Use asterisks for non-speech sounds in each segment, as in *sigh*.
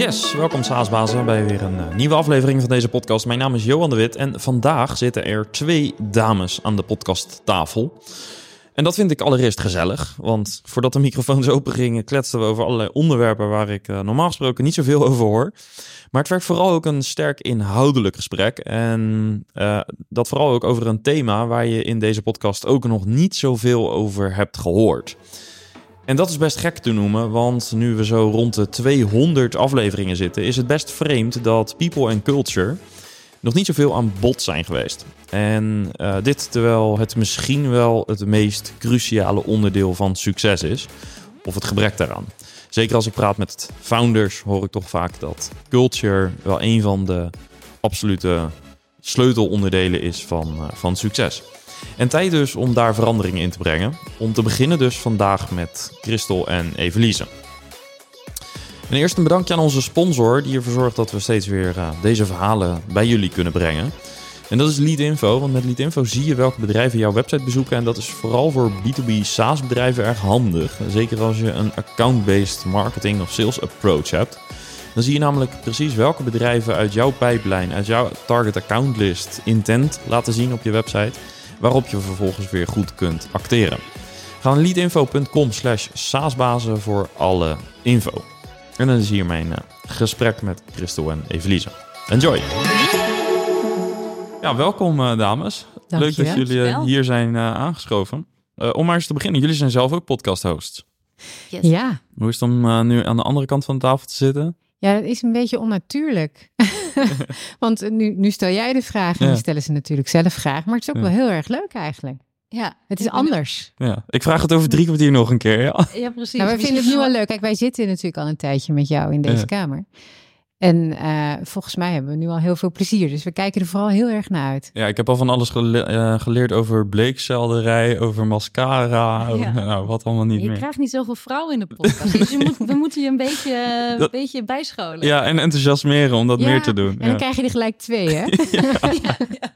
Yes, welkom Saasbazen bij weer een uh, nieuwe aflevering van deze podcast. Mijn naam is Johan de Wit en vandaag zitten er twee dames aan de podcasttafel. En dat vind ik allereerst gezellig, want voordat de microfoons *laughs* open gingen, kletsten we over allerlei onderwerpen waar ik uh, normaal gesproken niet zoveel over hoor. Maar het werd vooral ook een sterk inhoudelijk gesprek. En uh, dat vooral ook over een thema waar je in deze podcast ook nog niet zoveel over hebt gehoord. En dat is best gek te noemen, want nu we zo rond de 200 afleveringen zitten, is het best vreemd dat people and culture nog niet zoveel aan bod zijn geweest. En uh, dit terwijl het misschien wel het meest cruciale onderdeel van succes is, of het gebrek daaraan. Zeker als ik praat met founders, hoor ik toch vaak dat culture wel een van de absolute sleutelonderdelen is van, uh, van succes. En tijd dus om daar veranderingen in te brengen. Om te beginnen dus vandaag met Christel en Evelise. En eerst een bedankje aan onze sponsor die ervoor zorgt dat we steeds weer uh, deze verhalen bij jullie kunnen brengen. En dat is Leadinfo, want met Leadinfo zie je welke bedrijven jouw website bezoeken. En dat is vooral voor B2B SaaS bedrijven erg handig. Zeker als je een account-based marketing of sales approach hebt. Dan zie je namelijk precies welke bedrijven uit jouw pipeline, uit jouw target account list intent laten zien op je website waarop je vervolgens weer goed kunt acteren. Ga naar leadinfo.com slash saasbazen voor alle info. En dan is hier mijn uh, gesprek met Christel en Evelise. Enjoy! Ja, welkom uh, dames. Dank Leuk je dat jullie uh, hier zijn aangeschoven. om maar eens te beginnen, jullie zijn zelf ook podcast hosts. Yes. Ja. Hoe is het om nu aan de andere kant van de tafel te zitten? Ja, dat is een beetje onnatuurlijk. *laughs* *laughs* Want nu, nu stel jij de vraag en ja. die stellen ze natuurlijk zelf graag. Maar het is ook ja. wel heel erg leuk eigenlijk. Ja, het is anders. Ja, ik vraag het over drie kwartier nog een keer. Ja, ja precies. Nou, we vinden het nu wel leuk. Kijk, wij zitten natuurlijk al een tijdje met jou in deze ja. kamer. En uh, volgens mij hebben we nu al heel veel plezier. Dus we kijken er vooral heel erg naar uit. Ja, ik heb al van alles gele uh, geleerd over bleekselderij, over mascara, ja. over, nou, wat allemaal niet je meer. Je krijgt niet zoveel vrouwen in de podcast. dus *laughs* moet, we moeten je een beetje, dat, een beetje bijscholen. Ja, en enthousiasmeren om dat ja, meer te doen. En dan krijg je er gelijk twee, hè? *laughs* *laughs* ja, ja,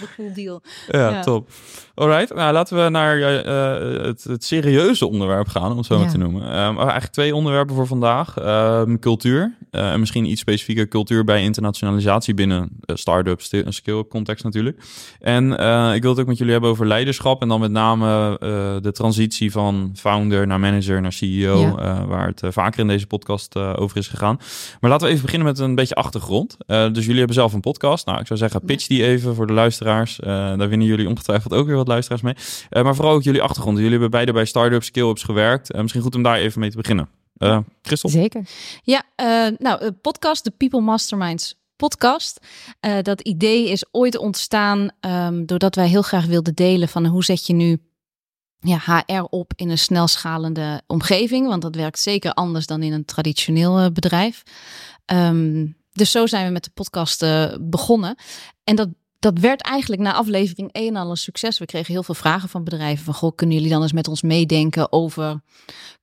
Een cool deal. Ja, top. Alright, nou laten we naar uh, het, het, serieuze onderwerp gaan, om het zo maar te noemen. Um, eigenlijk twee onderwerpen voor vandaag. Um, cultuur uh, en misschien iets specifieker cultuur bij internationalisatie binnen start-up skill context natuurlijk. En ik wil het ook met jullie hebben over leiderschap en dan met name de transitie van founder naar manager naar CEO, ja. waar het vaker in deze podcast over is gegaan. Maar laten we even beginnen met een beetje achtergrond. dus jullie hebben zelf een podcast. Nou, ik zou zeggen, pitch die even voor de luisteraars. daar winnen jullie ongetwijfeld ook weer wat luisteraars mee. Uh, maar vooral ook jullie achtergrond. Jullie hebben beide bij startups, skill-ups gewerkt. Uh, misschien goed om daar even mee te beginnen. Uh, Christel? Zeker. Ja, nou, podcast, de People Masterminds podcast. dat idee is ooit ontstaan um, doordat wij heel graag wilden delen van hoe zet je nu ja, HR op in een snelschalende omgeving. Want dat werkt zeker anders dan in een traditioneel bedrijf. Um, dus zo zijn we met de podcast begonnen. En dat dat werd eigenlijk na aflevering 1 al een succes. We kregen heel veel vragen van bedrijven van, goh, kunnen jullie dan eens met ons meedenken over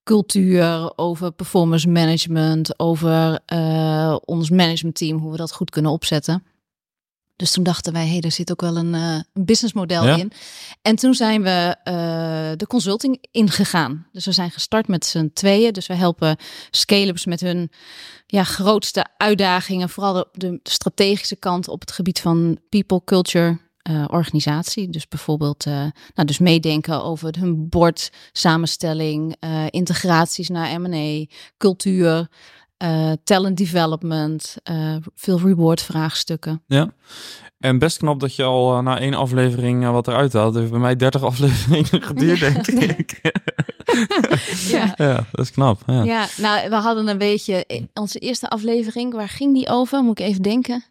cultuur, over performance management, over uh, ons managementteam, hoe we dat goed kunnen opzetten. Dus toen dachten wij, hé, hey, er zit ook wel een, uh, businessmodel ja. in. En toen zijn we uh, de consulting ingegaan. Dus we zijn gestart met z'n tweeën. Dus we helpen scale-ups met hun ja, grootste uitdagingen. Vooral de, de strategische kant op het gebied van people, culture, uh, organisatie. Dus bijvoorbeeld uh, nou, dus meedenken over hun bord, samenstelling, uh, integraties naar M&A, cultuur, uh, talent development, veel reward vraagstukken. Ja. En best knap dat je al na één aflevering wat eruit had. Het heeft bij mij 30 *laughs* afleveringen geduurd, *laughs* denk ik. *laughs* ja. ja, dat is knap. Ja. ja, nou, we hadden een beetje onze eerste aflevering. Waar ging die over? Moet ik even denken.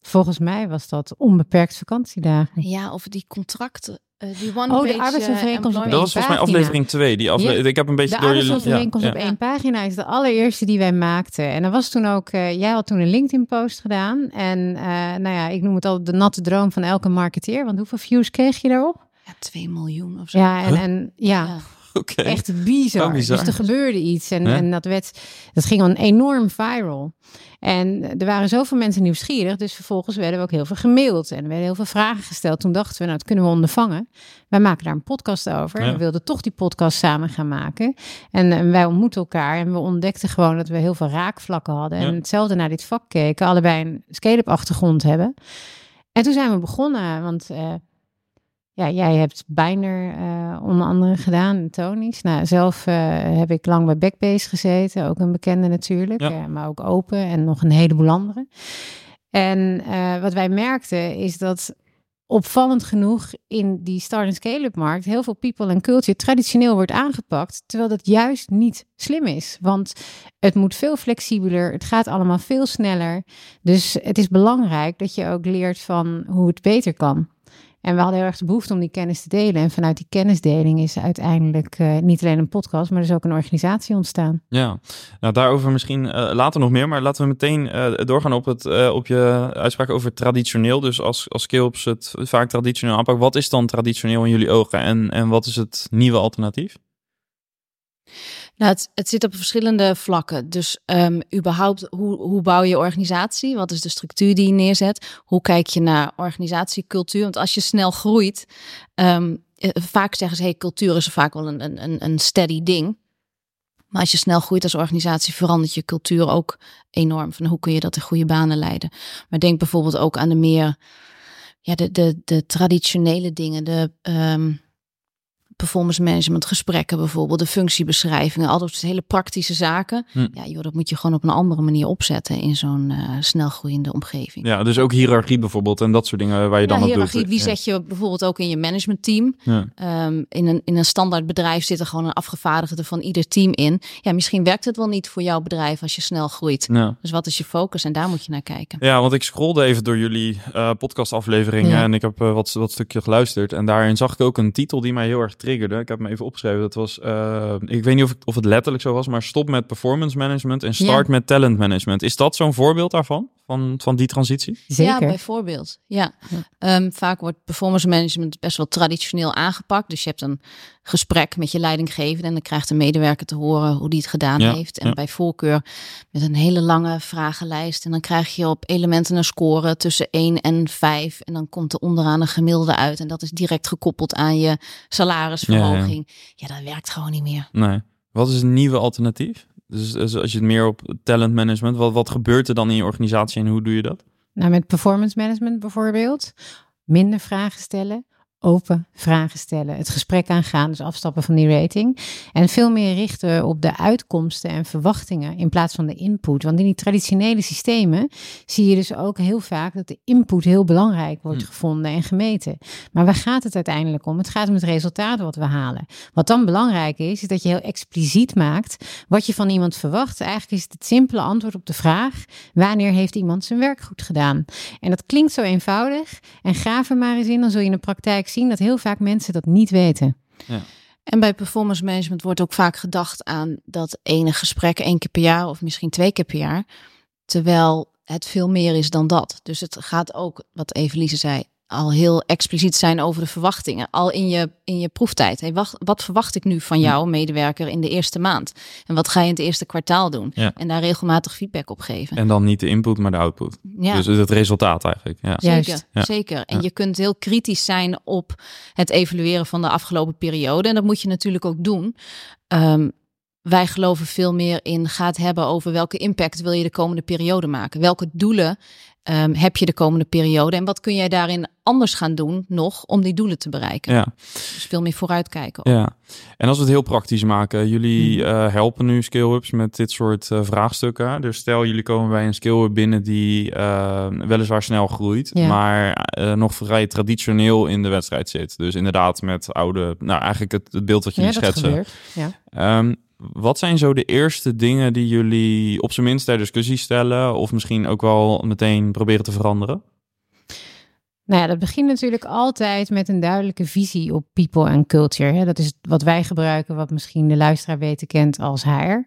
Volgens mij was dat onbeperkt vakantiedagen. Ja, of die contracten. Uh, die one oh, de arbeidsovereenkomst op Dat was volgens mij aflevering 2. Die afle ja. Ik heb een beetje de door jullie... De arbeidsovereenkomst ja, op één pagina is de allereerste die wij maakten. En er was toen ook... Uh, jij had toen een LinkedIn-post gedaan. En uh, nou ja, ik noem het al de natte droom van elke marketeer. Want hoeveel views kreeg je daarop? Ja, 2 miljoen of zo. Ja, en, en ja. ja. *laughs* Okay. Echt bizar. Oh, bizar. Dus er gebeurde iets en, en dat, werd, dat ging dan enorm viral. En er waren zoveel mensen nieuwsgierig, dus vervolgens werden we ook heel veel gemaild en er werden heel veel vragen gesteld. Toen dachten we, nou, dat kunnen we ondervangen. Wij maken daar een podcast over. We wilden toch die podcast samen gaan maken. En, en, wij ontmoeten elkaar en we ontdekten gewoon dat we heel veel raakvlakken hadden. En hetzelfde naar dit vak keken, allebei een scale-up achtergrond hebben. En toen zijn we begonnen, want uh, ja, jij hebt Binder uh, onder andere gedaan, Tony's. Nou, zelf uh, heb ik lang bij Backbase gezeten, ook een bekende natuurlijk, ja. maar ook Open en nog een heleboel andere. En wat wij merkten is dat opvallend genoeg in die start- en scale-up markt heel veel people en culture traditioneel wordt aangepakt, terwijl dat juist niet slim is. Want het moet veel flexibeler, het gaat allemaal veel sneller. Dus het is belangrijk dat je ook leert van hoe het beter kan. En we hadden heel erg de behoefte om die kennis te delen. En vanuit die kennisdeling is uiteindelijk uh, niet alleen een podcast, maar dus ook een organisatie ontstaan. Ja, nou daarover misschien uh, later nog meer. Maar laten we meteen uh, doorgaan op, het, op je uitspraak over traditioneel. Dus als, als Skills het vaak traditioneel aanpakt. Wat is dan traditioneel in jullie ogen en, en wat is het nieuwe alternatief? Nou, het, zit op verschillende vlakken. Dus um, überhaupt, hoe, hoe bouw je organisatie? Wat is de structuur die je neerzet? Hoe kijk je naar organisatiecultuur? Want als je snel groeit, um, vaak zeggen ze, hey, cultuur is vaak wel een, een, een steady ding. Maar als je snel groeit als organisatie, verandert je cultuur ook enorm. Van hoe kun je dat in goede banen leiden? Maar denk bijvoorbeeld ook aan de meer, ja, de, de, de traditionele dingen, de... Um, performance management gesprekken bijvoorbeeld, de functiebeschrijvingen, al dat hele praktische zaken. Hm. Ja, joh, dat moet je gewoon op een andere manier opzetten in zo'n uh, snelgroeiende omgeving. Ja, dus ook hiërarchie bijvoorbeeld en dat soort dingen waar je dan op doet. Wie zet je bijvoorbeeld ook in je managementteam? Ja. Um, in, een, in een standaard bedrijf zit er gewoon een afgevaardigde van ieder team in. Ja, misschien werkt het wel niet voor jouw bedrijf als je snel groeit. Dus wat is je focus? En daar moet je naar kijken. Ja, want ik scrolde even door jullie uh, podcastafleveringen en ik heb uh, wat, wat stukje geluisterd. En daarin zag ik ook een titel die mij heel erg triggerde. Ik heb me even opgeschreven. Dat was, uh, ik weet niet of, het, of het letterlijk zo was, maar stop met performance management en start met talent management. Is dat zo'n voorbeeld daarvan? Van, van die transitie? Zeker. Ja, bijvoorbeeld. Ja. ja. Um, vaak wordt performance management best wel traditioneel aangepakt. Dus je hebt een gesprek met je leidinggevende en dan krijgt de medewerker te horen hoe die het gedaan ja, heeft. En bij voorkeur met een hele lange vragenlijst. En dan krijg je op elementen een score tussen 1 en 5. En dan komt er onderaan een gemiddelde uit. En dat is direct gekoppeld aan je salarisverhoging. Ja, dat werkt gewoon niet meer. Nee. Wat is een nieuwe alternatief? Dus, dus als je het meer op talent management, wat, wat gebeurt er dan in je organisatie en hoe doe je dat? Nou, met performance management bijvoorbeeld. Minder vragen stellen, open vragen stellen, het gesprek aangaan, dus afstappen van die rating. En veel meer richten op de uitkomsten en verwachtingen in plaats van de input. Want in die traditionele systemen zie je dus ook heel vaak dat de input heel belangrijk wordt hm. gevonden en gemeten. Maar waar gaat het uiteindelijk om? Het gaat om het resultaat wat we halen. Wat dan belangrijk is, is dat je heel expliciet maakt wat je van iemand verwacht. Eigenlijk is het het simpele antwoord op de vraag: wanneer heeft iemand zijn werk goed gedaan? En dat klinkt zo eenvoudig. En graaf er maar eens in, dan zul je in de praktijk zien dat heel vaak mensen dat niet weten. Ja. En bij performance management wordt ook vaak gedacht aan dat ene gesprek één keer per jaar of misschien twee keer per jaar. Terwijl het veel meer is dan dat. Dus het gaat ook, wat Evelise zei, al heel expliciet zijn over de verwachtingen. Al in je, in je proeftijd. Hey, wat, wat verwacht ik nu van jou, medewerker, in de eerste maand? En wat ga je in het eerste kwartaal doen? Ja. En daar regelmatig feedback op geven. En dan niet de input, maar de output. Ja. Dus het resultaat eigenlijk. Ja. Zeker, ja. zeker. En je kunt heel kritisch zijn op het evalueren van de afgelopen periode. En dat moet je natuurlijk ook doen. Um, wij geloven veel meer in gaat hebben over welke impact wil je de komende periode maken. Welke doelen um, heb je de komende periode en wat kun jij daarin anders gaan doen nog om die doelen te bereiken. Ja. Dus veel meer vooruitkijken. Ja. En als we het heel praktisch maken, jullie uh, helpen nu scale-ups met dit soort uh, vraagstukken. Dus stel jullie komen bij een scale-up binnen die uh, weliswaar snel groeit, ja. maar nog vrij traditioneel in de wedstrijd zit. Dus inderdaad met oude, nou eigenlijk het, het beeld wat jullie ja, schetsen. Ja. Um, wat zijn zo de eerste dingen die jullie op zijn minst ter discussie stellen, of misschien ook wel meteen proberen te veranderen? Nou ja, dat begint natuurlijk altijd met een duidelijke visie op people en culture. Dat is wat wij gebruiken, wat misschien de luisteraar beter kent als HR.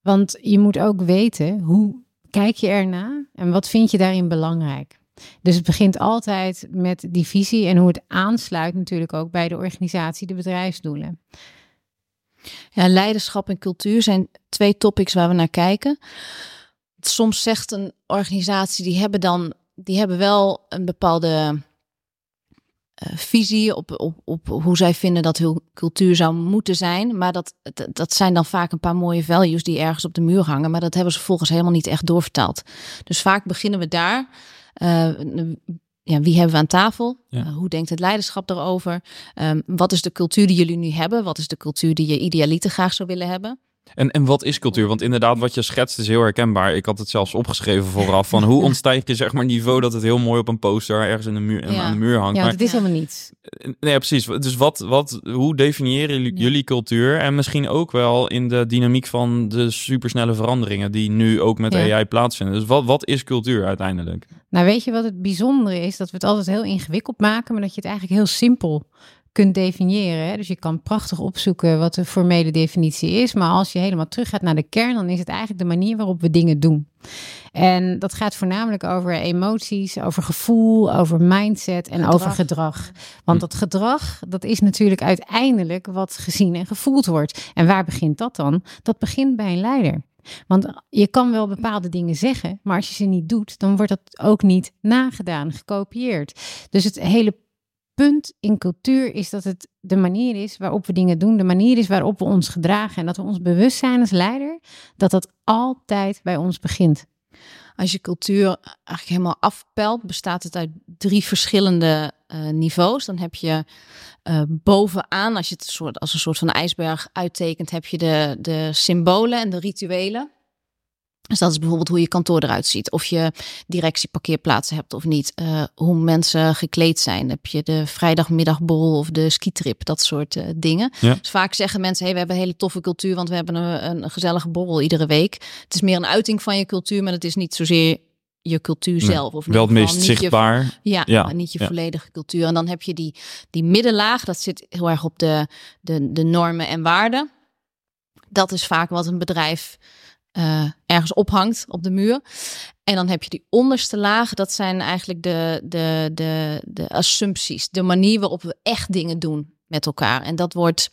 Want je moet ook weten hoe kijk je erna en wat vind je daarin belangrijk. Dus het begint altijd met die visie en hoe het aansluit natuurlijk ook bij de organisatie, de bedrijfsdoelen. Ja, leiderschap en cultuur zijn twee topics waar we naar kijken. Soms zegt een organisatie, die hebben dan, die hebben wel een bepaalde uh, visie op, op, op hoe zij vinden dat hun cultuur zou moeten zijn. Maar dat, dat zijn dan vaak een paar mooie values die ergens op de muur hangen. Maar dat hebben ze volgens helemaal niet echt doorvertaald. Dus vaak beginnen we daar. Uh, ja, wie hebben we aan tafel? Ja. Uh, hoe denkt het leiderschap erover? Um, wat is de cultuur die jullie nu hebben? Wat is de cultuur die je idealiter graag zou willen hebben? En, en wat is cultuur? Want inderdaad, wat je schetst is heel herkenbaar. Ik had het zelfs opgeschreven vooraf. Van hoe *laughs* ontstijg je zeg maar niveau dat het heel mooi op een poster ergens in de muur, ja. aan de muur hangt. Ja, maar, het is helemaal niets. Nee, precies. Dus wat, wat, hoe definiëren jullie cultuur? En misschien ook wel in de dynamiek van de supersnelle veranderingen die nu ook met AI plaatsvinden. Dus wat, wat is cultuur uiteindelijk? Nou, weet je wat het bijzondere is? Dat we het altijd heel ingewikkeld maken, maar dat je het eigenlijk heel simpel kunt definiëren. Hè? Dus je kan prachtig opzoeken wat de formele definitie is. Maar als je helemaal terug gaat naar de kern, dan is het eigenlijk de manier waarop we dingen doen. En dat gaat voornamelijk over emoties, over gevoel, over mindset en over gedrag. Want dat gedrag, dat is natuurlijk uiteindelijk wat gezien en gevoeld wordt. En waar begint dat dan? Dat begint bij een leider. Want je kan wel bepaalde dingen zeggen, maar als je ze niet doet, dan wordt dat ook niet nagedaan, gekopieerd. Dus het hele punt in cultuur is dat het de manier is waarop we dingen doen, de manier is waarop we ons gedragen en dat we ons bewust zijn als leider, dat dat altijd bij ons begint. Als je cultuur eigenlijk helemaal afpelt, bestaat het uit drie verschillende uh, niveaus. Dan heb je uh, bovenaan, als je het soort, als een soort van ijsberg uittekent, heb je de, de symbolen en de rituelen. Dus dat is bijvoorbeeld hoe je kantoor eruit ziet. Of je directieparkeerplaatsen hebt of niet. Uh, hoe mensen gekleed zijn. Heb je de vrijdagmiddagborrel of de skitrip. Dat soort uh, dingen. Ja. Dus vaak zeggen mensen, hey, we hebben een hele toffe cultuur. Want we hebben een, een gezellige borrel iedere week. Het is meer een uiting van je cultuur. Maar het is niet zozeer je cultuur zelf. Of wel het meest zichtbaar. Je, ja, ja, niet je ja. volledige cultuur. En dan heb je die, die middenlaag. Dat zit heel erg op de, de, de normen en waarden. Dat is vaak wat een bedrijf uh, ergens ophangt op de muur. En dan heb je die onderste laag, dat zijn eigenlijk de, de, de, de assumpties, de manier waarop we echt dingen doen met elkaar. En dat wordt,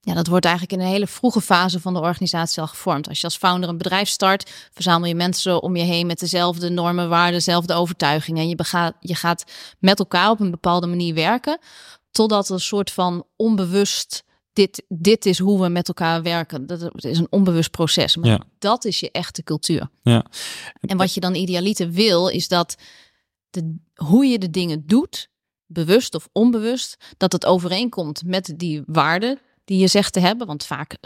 ja, dat wordt eigenlijk in een hele vroege fase van de organisatie al gevormd. Als je als founder een bedrijf start, verzamel je mensen om je heen met dezelfde normen, waarden, dezelfde overtuigingen. En je, begaat, je gaat met elkaar op een bepaalde manier werken, totdat een soort van onbewust dit, dit is hoe we met elkaar werken. Dat is een onbewust proces. Maar dat is je echte cultuur. Ja. En wat je dan idealiter wil, is dat de, hoe je de dingen doet, bewust of onbewust, dat het overeenkomt met die waarden die je zegt te hebben. Want vaak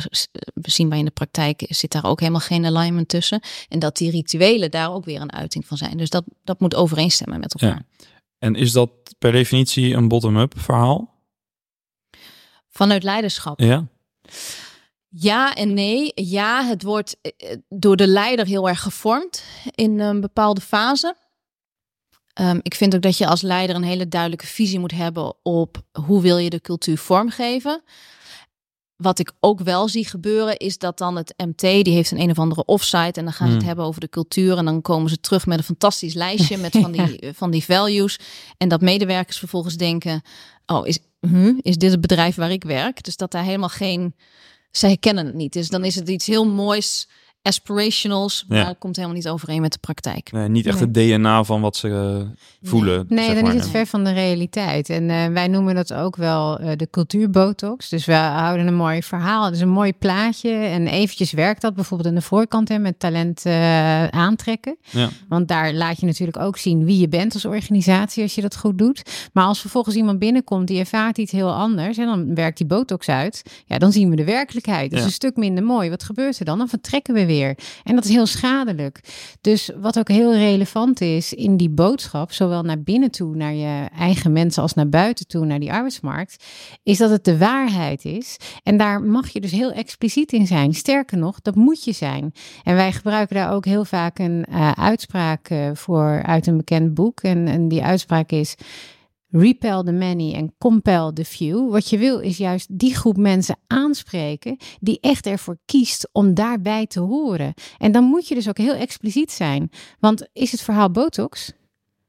we zien wij in de praktijk zit daar ook helemaal geen alignment tussen. En dat die rituelen daar ook weer een uiting van zijn. Dus dat, dat moet overeenstemmen met elkaar. Ja. En is dat per definitie een bottom-up verhaal? Vanuit leiderschap. Ja. Ja en nee. Ja, het wordt eh, door de leider heel erg gevormd in een bepaalde fase. Um, ik vind ook dat je als leider een hele duidelijke visie moet hebben op hoe wil je de cultuur vormgeven wat ik ook wel zie gebeuren is dat dan het MT, die heeft een een of andere offsite en dan gaan ze het hmm. hebben over de cultuur en dan komen ze terug met een fantastisch lijstje met van die, *laughs* van die values en dat medewerkers vervolgens denken, oh is, hm, is dit het bedrijf waar ik werk? Dus dat daar helemaal geen, zij kennen het niet. Dus dan is het iets heel moois aspirationals, maar ja. komt helemaal niet overeen met de praktijk. Nee, niet echt het DNA van wat ze uh, voelen. Nee, dan is het ver van de realiteit. En uh, wij noemen dat ook wel uh, de cultuurbotox. Dus we houden een mooi verhaal, dus een mooi plaatje. En eventjes werkt dat bijvoorbeeld in de voorkant hè, met talent aantrekken. Ja. Want daar laat je natuurlijk ook zien wie je bent als organisatie als je dat goed doet. Maar als vervolgens iemand binnenkomt die ervaart iets heel anders en dan werkt die botox uit, ja, dan zien we de werkelijkheid. Dus ja. een stuk minder mooi. Wat gebeurt er dan? Dan vertrekken we weer. En dat is heel schadelijk. Dus wat ook heel relevant is in die boodschap, zowel naar binnen toe, naar je eigen mensen, als naar buiten toe, naar die arbeidsmarkt, is dat het de waarheid is. En daar mag je dus heel expliciet in zijn. Sterker nog, dat moet je zijn. En wij gebruiken daar ook heel vaak een uh, uitspraak uh, voor uit een bekend boek. En, en die uitspraak is repel the many en compel the few. Wat je wil is juist die groep mensen aanspreken die echt ervoor kiest om daarbij te horen. En dan moet je dus ook heel expliciet zijn. Want is het verhaal botox?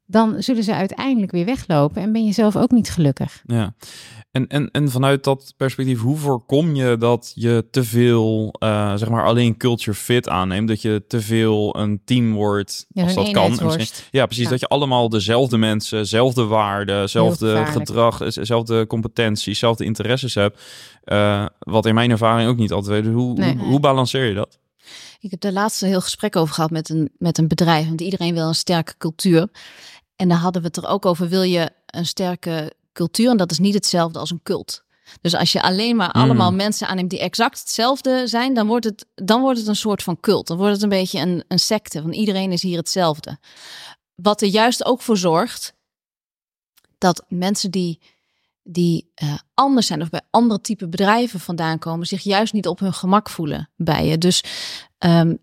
Dan zullen ze uiteindelijk weer weglopen en ben je zelf ook niet gelukkig. Ja. En, en, en vanuit dat perspectief, hoe voorkom je dat je te veel, uh, zeg maar, alleen culture fit aanneemt? Dat je te veel een team wordt, ja, als dat kan. Ja, precies. Dat je allemaal dezelfde mensen, dezelfde waarden, dezelfde gedrag, dezelfde competenties, dezelfde interesses hebt. Uh, wat in mijn ervaring ook niet altijd. Hoe, hoe, hoe balanceer je dat? Ik heb de laatste heel gesprek over gehad met een, met een bedrijf. Want iedereen wil een sterke cultuur. En daar hadden we het er ook over. Wil je een sterke cultuur? En dat is niet hetzelfde als een cult. Dus als je alleen maar allemaal hmm. mensen aanneemt die exact hetzelfde zijn, dan wordt het, dan wordt het een soort van cult. Dan wordt het een beetje een, een secte. Van iedereen is hier hetzelfde. Wat er juist ook voor zorgt dat mensen die, die uh, anders zijn of bij andere type bedrijven vandaan komen, zich juist niet op hun gemak voelen bij je. Dus um,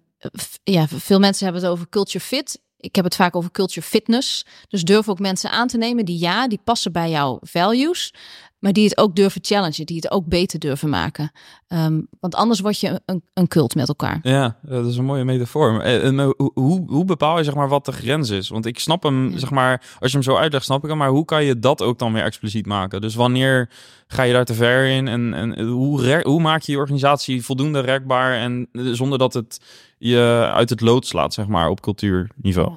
ja, veel mensen hebben het over culture fit ik heb het vaak over culture fitness. Dus durf ook mensen aan te nemen die ja, die passen bij jouw values. Maar die het ook durven challengen, die het ook beter durven maken. Um, want anders word je een, een cult met elkaar. Ja, dat is een mooie metafoor. En, hoe, hoe bepaal je zeg maar wat de grens is? Want ik snap hem, zeg maar, als je hem zo uitlegt, snap ik hem. Maar hoe kan je dat ook dan weer expliciet maken? Dus wanneer ga je daar te ver in? En, en hoe, hoe maak je je organisatie voldoende rekbaar en zonder dat het je uit het lood slaat, zeg maar, op cultuurniveau?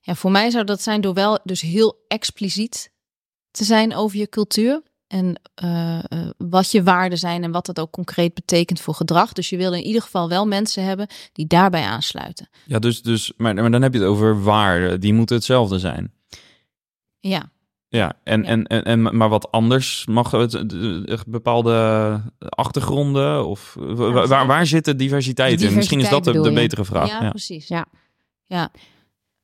Ja, voor mij zou dat zijn door wel dus heel expliciet te zijn over je cultuur. En uh, wat je waarden zijn en wat dat ook concreet betekent voor gedrag. Dus je wil in ieder geval wel mensen hebben die daarbij aansluiten. Ja, dus, dus maar, maar dan heb je het over waarden. Die moeten hetzelfde zijn. Ja. Ja, en, En, en, en, maar wat anders mag het bepaalde achtergronden of waar, waar zit de diversiteit, in? Misschien is dat de, de betere vraag. Ja, ja, precies. Ja. Ja,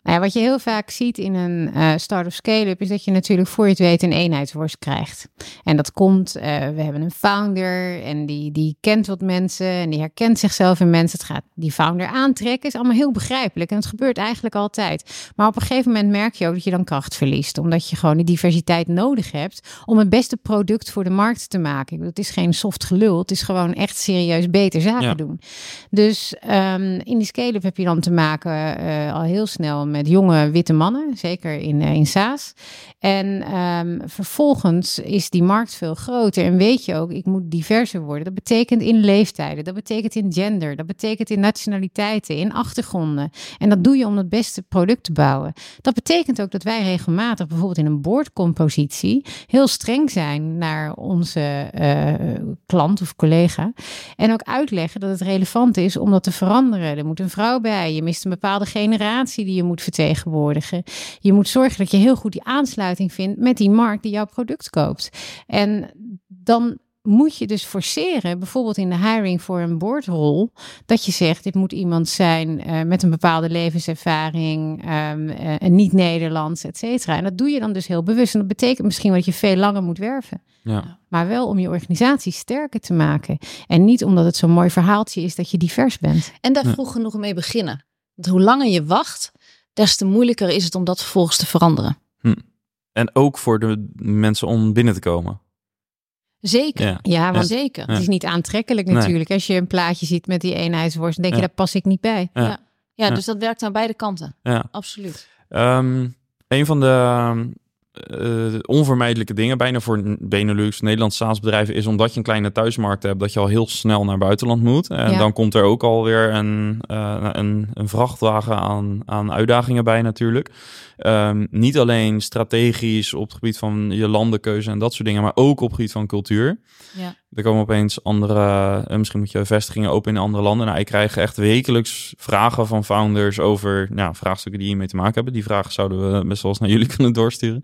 nou ja, wat je heel vaak ziet in een uh, start-up scale-up is dat je natuurlijk voor je het weet een eenheidsworst krijgt. En dat komt, uh, we hebben een founder en die, die kent wat mensen en die herkent zichzelf in mensen. Het gaat die founder aantrekken, is allemaal heel begrijpelijk en het gebeurt eigenlijk altijd. Maar op een gegeven moment merk je ook dat je dan kracht verliest, omdat je gewoon die diversiteit nodig hebt om het beste product voor de markt te maken. Het is geen soft gelul, het is gewoon echt serieus beter zaken doen. Dus um, in die scale-up heb je dan te maken uh, al heel snel met jonge witte mannen, zeker in, uh, in Saas. En um, vervolgens is die markt veel groter en weet je ook, ik moet diverser worden. Dat betekent in leeftijden, dat betekent in gender, dat betekent in nationaliteiten, in achtergronden. En dat doe je om het beste product te bouwen. Dat betekent ook dat wij regelmatig bijvoorbeeld in een boordcompositie heel streng zijn naar onze uh, klant of collega. En ook uitleggen dat het relevant is om dat te veranderen. Er moet een vrouw bij, je mist een bepaalde generatie die je moet vertegenwoordigen. Je moet zorgen dat je heel goed die aansluiting vindt met die markt die jouw product koopt. En dan moet je dus forceren, bijvoorbeeld in de hiring voor een boardrol, dat je zegt: dit moet iemand zijn uh, met een bepaalde levenservaring, um, uh, niet-Nederlands, et cetera. En dat doe je dan dus heel bewust. En dat betekent misschien dat je veel langer moet werven. Ja. Maar wel om je organisatie sterker te maken. En niet omdat het zo'n mooi verhaaltje is dat je divers bent. En daar vroeg genoeg mee beginnen. Want hoe langer je wacht, des te moeilijker is het om dat vervolgens te veranderen. Hm. En ook voor de mensen om binnen te komen. Zeker. Ja, want zeker. Het is niet aantrekkelijk natuurlijk. Als je een plaatje ziet met die eenheidsworst, denk je, daar pas ik niet bij. Ja, ja. dus dat werkt aan beide kanten. Ja. Absoluut. Um, een van de uh, onvermijdelijke dingen, bijna voor Benelux, Nederlandse staatsbedrijven, is omdat je een kleine thuismarkt hebt, dat je al heel snel naar buitenland moet. En dan komt er ook alweer een, uh, een, een vrachtwagen aan, aan uitdagingen bij natuurlijk. Um, niet alleen strategisch op het gebied van je landenkeuze en dat soort dingen, maar ook op het gebied van cultuur. Ja. Er komen opeens andere, uh, misschien moet je vestigingen open in andere landen. Nou, ik krijg echt wekelijks vragen van founders over nou, vraagstukken die hiermee te maken hebben. Die vragen zouden we best wel eens naar jullie *laughs* kunnen doorsturen.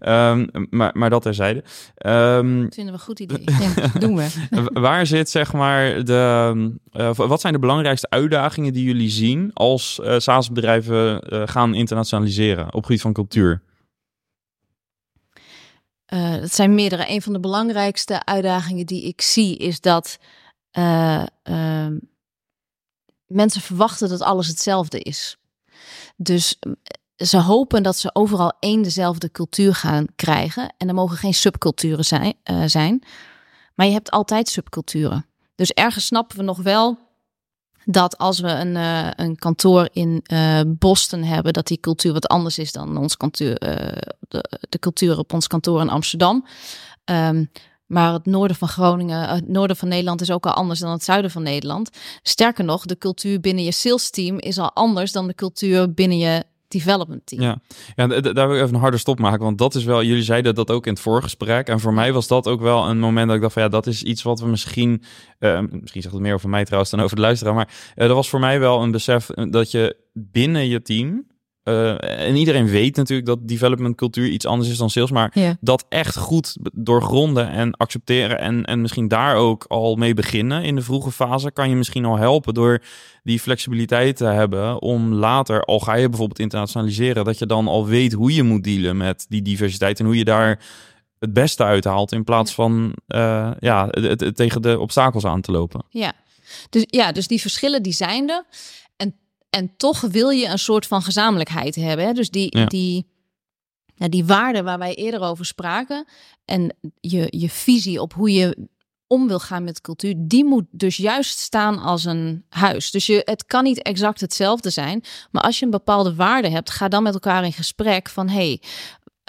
Um, maar, maar dat terzijde. Um, dat vinden we een goed idee. ja, doen we. *laughs* waar zit zeg maar de, uh, wat zijn de belangrijkste uitdagingen die jullie zien als uh, SaaS-bedrijven uh, gaan internationaliseren op het gebied van cultuur? Het zijn meerdere. Een van de belangrijkste uitdagingen die ik zie is dat uh, mensen verwachten dat alles hetzelfde is. Dus ze hopen dat ze overal één dezelfde cultuur gaan krijgen. En er mogen geen subculturen zijn, zijn. Maar je hebt altijd subculturen. Dus ergens snappen we nog wel dat als we een, uh, een kantoor in uh, Boston hebben, dat die cultuur wat anders is dan ons kantoor, de, de, cultuur op ons kantoor in Amsterdam. Ehm, maar het noorden van Groningen, het noorden van Nederland is ook al anders dan het zuiden van Nederland. Sterker nog, de cultuur binnen je sales team is al anders dan de cultuur binnen je development team. Ja, ja daar wil ik even een harde stop maken. Want dat is wel, jullie zeiden dat ook in het voorgesprek. En voor mij was dat ook wel een moment dat ik dacht van ja, dat is iets wat we misschien, uh, misschien zegt het meer over mij trouwens dan over de luisteraar. Maar uh, dat was voor mij wel een besef dat je binnen je team uh, en iedereen weet natuurlijk dat development cultuur iets anders is dan sales. Maar dat echt goed doorgronden en accepteren. En, en misschien daar ook al mee beginnen in de vroege fase. Kan je misschien al helpen door die flexibiliteit te hebben. Om later, al ga je bijvoorbeeld internationaliseren. Dat je dan al weet hoe je moet dealen met die diversiteit. En hoe je daar het beste uithaalt. In plaats van uh, ja, het, het, tegen de obstakels aan te lopen. Ja. Dus, ja, dus die verschillen die zijn er. En, toch wil je een soort van gezamenlijkheid hebben. Hè? Dus die, Ja. die, ja, die waarden waar wij eerder over spraken. En je, je visie op hoe je om wil gaan met cultuur, die moet dus juist staan als een huis. Dus je, het kan niet exact hetzelfde zijn, maar als je een bepaalde waarde hebt, ga dan met elkaar in gesprek van hey,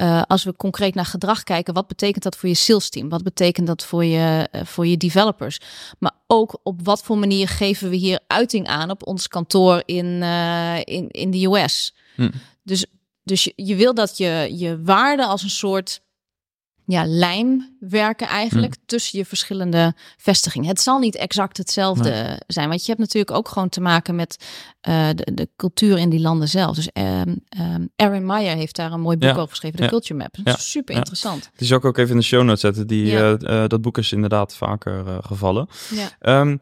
uh, als we concreet naar gedrag kijken, wat betekent dat voor je sales team? Wat betekent dat voor je, uh, voor je developers? Maar ook op wat voor manier geven we hier uiting aan op ons kantoor in, uh, in, in de US? Hm. Dus, dus je, je wil dat je, je waarde als een soort ja, lijm werken eigenlijk Hm. tussen je verschillende vestigingen. Het zal niet exact hetzelfde Nee. zijn, want je hebt natuurlijk ook gewoon te maken met uh, de, de cultuur in die landen zelf. Dus um, um, Erin Meyer heeft daar een mooi boek Ja. over geschreven, de Ja. Culture Map. Ja. super interessant. Die zal ik ook even in de show notes zetten. Die, eh, eh, dat boek is inderdaad vaker eh, gevallen. Ja. Ehm,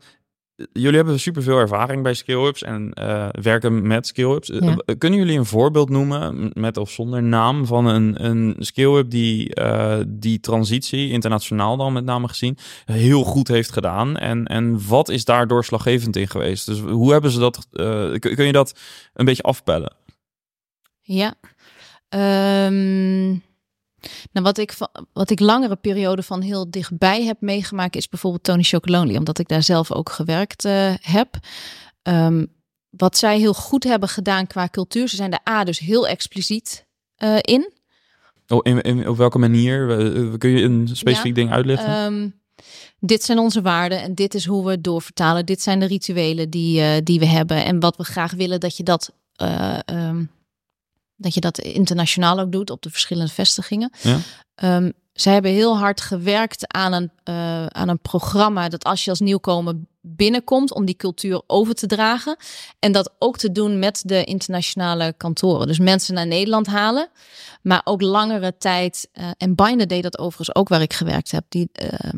jullie hebben superveel ervaring bij skill-ups en eh, werken met skill-ups. Eh, Ja. eh, kunnen jullie een voorbeeld noemen, met of zonder naam, van een, een skill-up die die transitie, internationaal dan met name gezien, heel goed heeft gedaan? En, en wat is daar doorslaggevend in geweest? Dus hoe hebben ze dat, kun, kun je dat een beetje afpellen? Ja. Ehm, nou, wat ik, wat ik langere periode van heel dichtbij heb meegemaakt, is bijvoorbeeld Tony Chocolonely, omdat ik daar zelf ook gewerkt eh, heb. Ehm, wat zij heel goed hebben gedaan qua cultuur, ze zijn de A dus heel expliciet eh, in. Oh, in, in, op welke manier? Kun je een specifiek Ja, ding uitleggen? Ehm, dit zijn onze waarden en dit is hoe we het doorvertalen. Dit zijn de rituelen die, eh, die we hebben en wat we graag willen dat je dat, eh, ehm, dat je dat internationaal ook doet op de verschillende vestigingen. Ja. Ehm, zij hebben heel hard gewerkt aan een, eh, aan een programma dat als je als nieuwkomer binnenkomt om die cultuur over te dragen en dat ook te doen met de internationale kantoren. Dus mensen naar Nederland halen, maar ook langere tijd. eh, en Binder deed dat overigens ook waar ik gewerkt heb. Die, eh,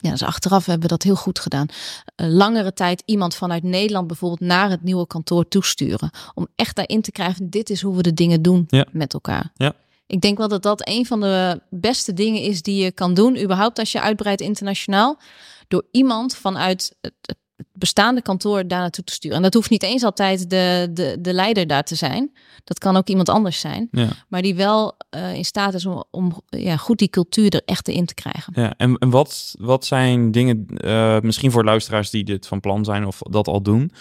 ja, dus achteraf hebben we dat heel goed gedaan. Eh, langere tijd iemand vanuit Nederland bijvoorbeeld naar het nieuwe kantoor toesturen. Om echt daarin te krijgen, dit is hoe we de dingen doen Ja. met elkaar. Ja. Ik denk wel dat dat een van de beste dingen is die je kan doen, überhaupt als je uitbreidt internationaal. Door iemand vanuit het bestaande kantoor daar naartoe te sturen. En dat hoeft niet eens altijd de, de, de leider daar te zijn. Dat kan ook iemand anders zijn. Ja. Maar die wel eh, in staat is om, om ja, goed die cultuur er echt in te krijgen. Ja, en, en wat, wat zijn dingen, eh, misschien voor luisteraars die dit van plan zijn of dat al doen,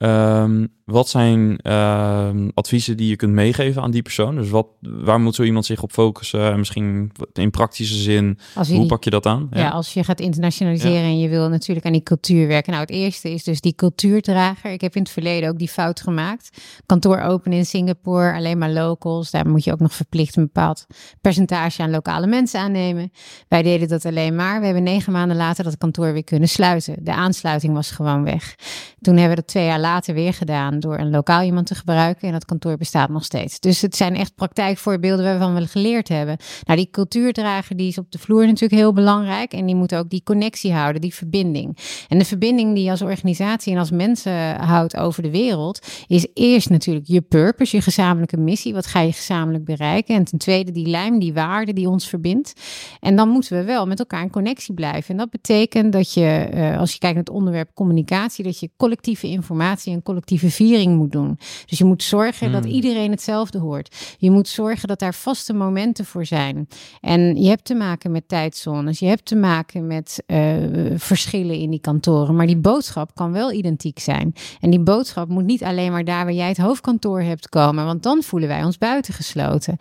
ehm, wat zijn ehm, adviezen die je kunt meegeven aan die persoon? Dus wat, waar moet zo iemand zich op focussen? En Misschien in praktische zin, hoe die- pak je dat aan? Ja, als je gaat internationaliseren en je wil natuurlijk aan die cultuur werken. Nou, het eerste is dus die cultuurdrager. Ik heb in het verleden ook die fout gemaakt. Kantoor openen in Singapore, alleen maar locals. Daar moet je ook nog verplicht een bepaald percentage aan lokale mensen aannemen. Wij deden dat alleen maar. We hebben negen maanden later dat kantoor weer kunnen sluiten. De aansluiting was gewoon weg. Toen hebben we dat twee jaar later weer gedaan door een lokaal iemand te gebruiken. En dat kantoor bestaat nog steeds. Dus het zijn echt praktijkvoorbeelden waarvan we geleerd hebben. Nou, die cultuurdrager die is op de vloer natuurlijk heel belangrijk. En die moet ook die connectie houden, die verbinding. En de verbinding die je als organisatie en als mensen houdt over de wereld, is eerst natuurlijk je purpose, je gezamenlijke missie. Wat ga je gezamenlijk bereiken? En ten tweede die lijm, die waarde die ons verbindt. En dan moeten we wel met elkaar in connectie blijven. En dat betekent dat je, eh, als je kijkt naar het onderwerp communicatie, dat je collectieve informatie een collectieve viering moet doen. Dus je moet zorgen dat Hmm. iedereen hetzelfde hoort. Je moet zorgen dat daar vaste momenten voor zijn. En je hebt te maken met tijdzones. Je hebt te maken met eh, verschillen in die kantoren. Maar die boodschap kan wel identiek zijn. En die boodschap moet niet alleen maar daar waar jij het hoofdkantoor hebt komen. Want dan voelen wij ons buitengesloten.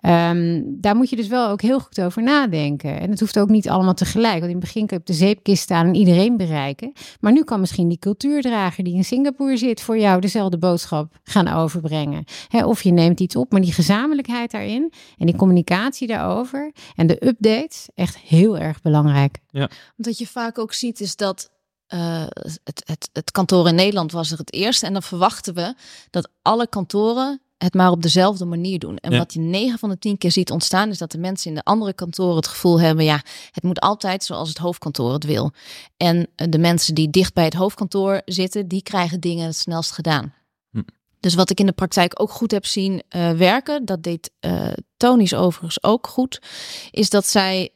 Ehm, daar moet je dus wel ook heel goed over nadenken. En het hoeft ook niet allemaal tegelijk. Want in het begin kun je op de zeepkist staan en iedereen bereiken. Maar nu kan misschien die die in Singapore zit voor jou dezelfde boodschap gaan overbrengen. Hè, of je neemt iets op, maar die gezamenlijkheid daarin en die communicatie daarover en de updates, echt heel erg belangrijk. Wat je vaak ook ziet is dat eh, het, het, het kantoor in Nederland was er het eerste. En dan verwachten we dat alle kantoren het maar op dezelfde manier doen. En Ja. wat je 9 van de 10 keer ziet ontstaan, is dat de mensen in de andere kantoren het gevoel hebben: ja, het moet altijd zoals het hoofdkantoor het wil. En eh, de mensen die dicht bij het hoofdkantoor zitten, die krijgen dingen het snelst gedaan. Hm. Dus wat ik in de praktijk ook goed heb zien eh, werken, dat deed Tony's overigens ook goed, is dat zij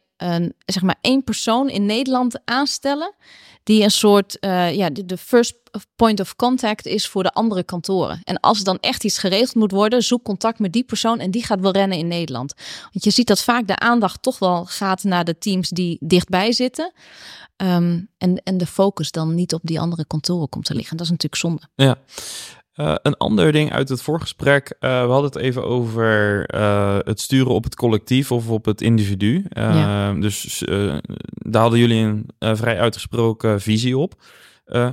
zeg maar één persoon in Nederland aanstellen die een soort, eh, ja, de, de first point of contact is voor de andere kantoren. En als er dan echt iets geregeld moet worden, zoek contact met die persoon en die gaat wel rennen in Nederland. Want je ziet dat vaak de aandacht toch wel gaat naar de teams die dichtbij zitten. Ehm, en, en de focus dan niet op die andere kantoren komt te liggen. Dat is natuurlijk zonde. Ja. Eh, een ander ding uit het voorgesprek. eh, we hadden het even over eh, het sturen op het collectief of op het individu. Ja. Dus daar hadden jullie een vrij uitgesproken visie op.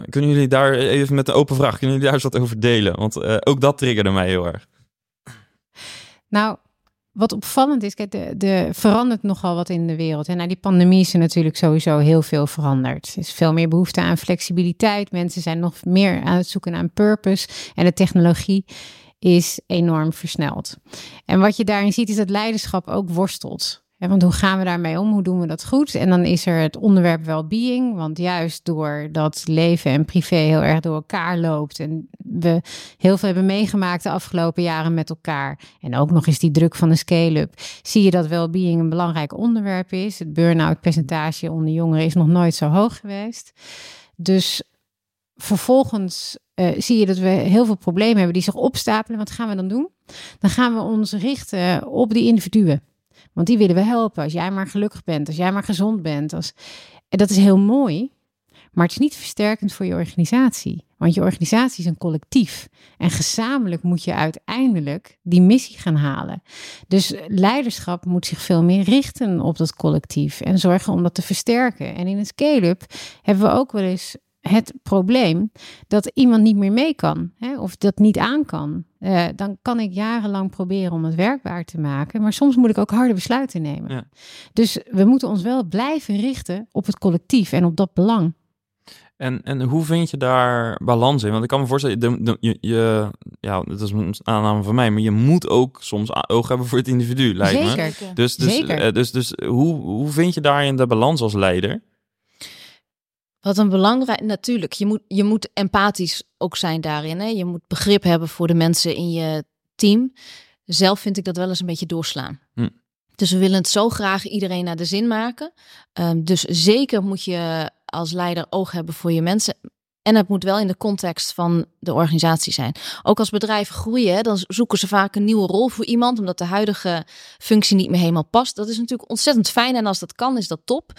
Kunnen jullie daar even met de open vraag, kunnen jullie daar eens wat over delen? Want ook dat triggerde mij heel erg. Nou, wat opvallend is, kijk, de, de verandert nogal wat in de wereld. En na die pandemie is er natuurlijk sowieso heel veel veranderd. Er is veel meer behoefte aan flexibiliteit. Mensen zijn nog meer aan het zoeken naar een purpose. En de technologie is enorm versneld. En wat je daarin ziet, is dat leiderschap ook worstelt. Want hoe gaan we daarmee om? Hoe doen we dat goed? En dan is er het onderwerp well-being. Want juist doordat leven en privé heel erg door elkaar loopt. En we heel veel hebben meegemaakt de afgelopen jaren met elkaar. En ook nog eens die druk van de scale-up. Zie je dat well-being een belangrijk onderwerp is. Het burn-out percentage onder jongeren is nog nooit zo hoog geweest. Dus vervolgens eh, zie je dat we heel veel problemen hebben die zich opstapelen. Wat gaan we dan doen? Dan gaan we ons richten op die individuen. Want die willen we helpen. Als jij maar gelukkig bent, als jij maar gezond bent. Als... En dat is heel mooi, maar het is niet versterkend voor je organisatie. Want je organisatie is een collectief. En gezamenlijk moet je uiteindelijk die missie gaan halen. Dus leiderschap moet zich veel meer richten op dat collectief. En zorgen om dat te versterken. En in een scale-up hebben we ook wel eens het probleem dat iemand niet meer mee kan hè, of dat niet aan kan. Uh, dan kan ik jarenlang proberen om het werkbaar te maken, maar soms moet ik ook harde besluiten nemen. Ja. Dus we moeten ons wel blijven richten op het collectief en op dat belang. En, en hoe vind je daar balans in? Want ik kan me voorstellen, de, de, je, je, ja, dat is een aanname van mij, maar je moet ook soms oog hebben voor het individu, lijkt Zeker. me. Dus, dus, Zeker. uh, dus, dus hoe, hoe vind je daarin de balans als leider? Wat een belangrijk, natuurlijk, je moet, je moet empathisch ook zijn daarin. Hè? Je moet begrip hebben voor de mensen in je team. Zelf vind ik dat wel eens een beetje doorslaan. Hm. Dus we willen het zo graag iedereen naar de zin maken. Um, dus zeker moet je als leider oog hebben voor je mensen. En het moet wel in de context van de organisatie zijn. Ook als bedrijven groeien, dan zoeken ze vaak een nieuwe rol voor iemand, omdat de huidige functie niet meer helemaal past. Dat is natuurlijk ontzettend fijn en als dat kan, is dat top.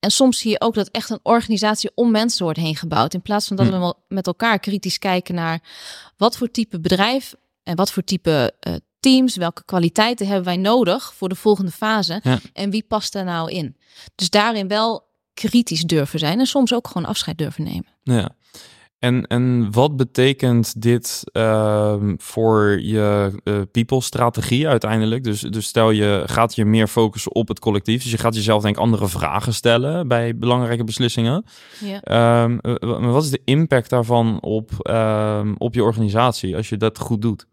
En soms zie je ook dat echt een organisatie om mensen wordt heen gebouwd. In plaats van dat Hm. we met elkaar kritisch kijken naar wat voor type bedrijf en wat voor type uh, teams, welke kwaliteiten hebben wij nodig voor de volgende fase Ja. en wie past daar nou in. Dus daarin wel kritisch durven zijn en soms ook gewoon afscheid durven nemen. Ja. En, en wat betekent dit uh, voor je uh, people-strategie uiteindelijk? Dus, dus stel je gaat je meer focussen op het collectief. Dus je gaat jezelf denk ik andere vragen stellen bij belangrijke beslissingen. Ja. Um, wat is de impact daarvan op, op je organisatie als je dat goed doet?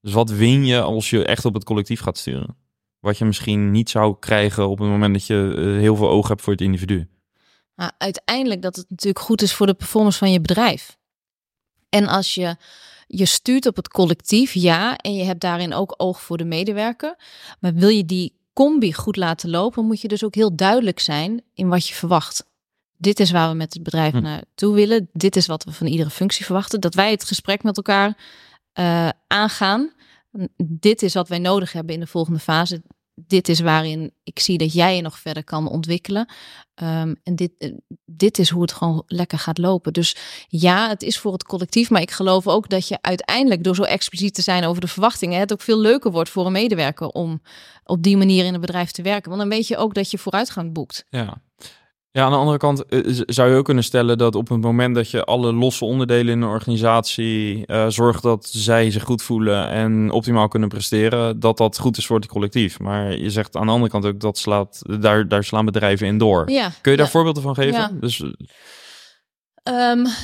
Dus wat win je als je echt op het collectief gaat sturen? Wat je misschien niet zou krijgen op het moment dat je eh, heel veel oog hebt voor het individu. Uiteindelijk dat het natuurlijk goed is voor de performance van je bedrijf. En als je je stuurt op het collectief, ja, en je hebt daarin ook oog voor de medewerker. Maar wil je die combi goed laten lopen, moet je dus ook heel duidelijk zijn in wat je verwacht. dit is waar we met het bedrijf hm. naartoe willen. Dit is wat we van iedere functie verwachten. Dat wij het gesprek met elkaar uh, aangaan. Dit is wat wij nodig hebben in de volgende fase dit is waarin ik zie dat jij je nog verder kan ontwikkelen. Um, en dit, eh, dit is hoe het gewoon lekker gaat lopen. Dus ja, het is voor het collectief. Maar ik geloof ook dat je uiteindelijk door zo expliciet te zijn over de verwachtingen, het ook veel leuker wordt voor een medewerker om op die manier in het bedrijf te werken. Want dan weet je ook dat je vooruitgang boekt. Ja. Ja, aan de andere kant eh, zou je ook kunnen stellen dat op het moment dat je alle losse onderdelen in een organisatie uh, zorgt dat zij zich goed voelen en optimaal kunnen presteren, dat dat goed is voor het collectief. Maar je zegt aan de andere kant ook dat slaat, daar, daar slaan bedrijven in door. Ja, Kun je daar voorbeelden van geven? Ja. Dus, um,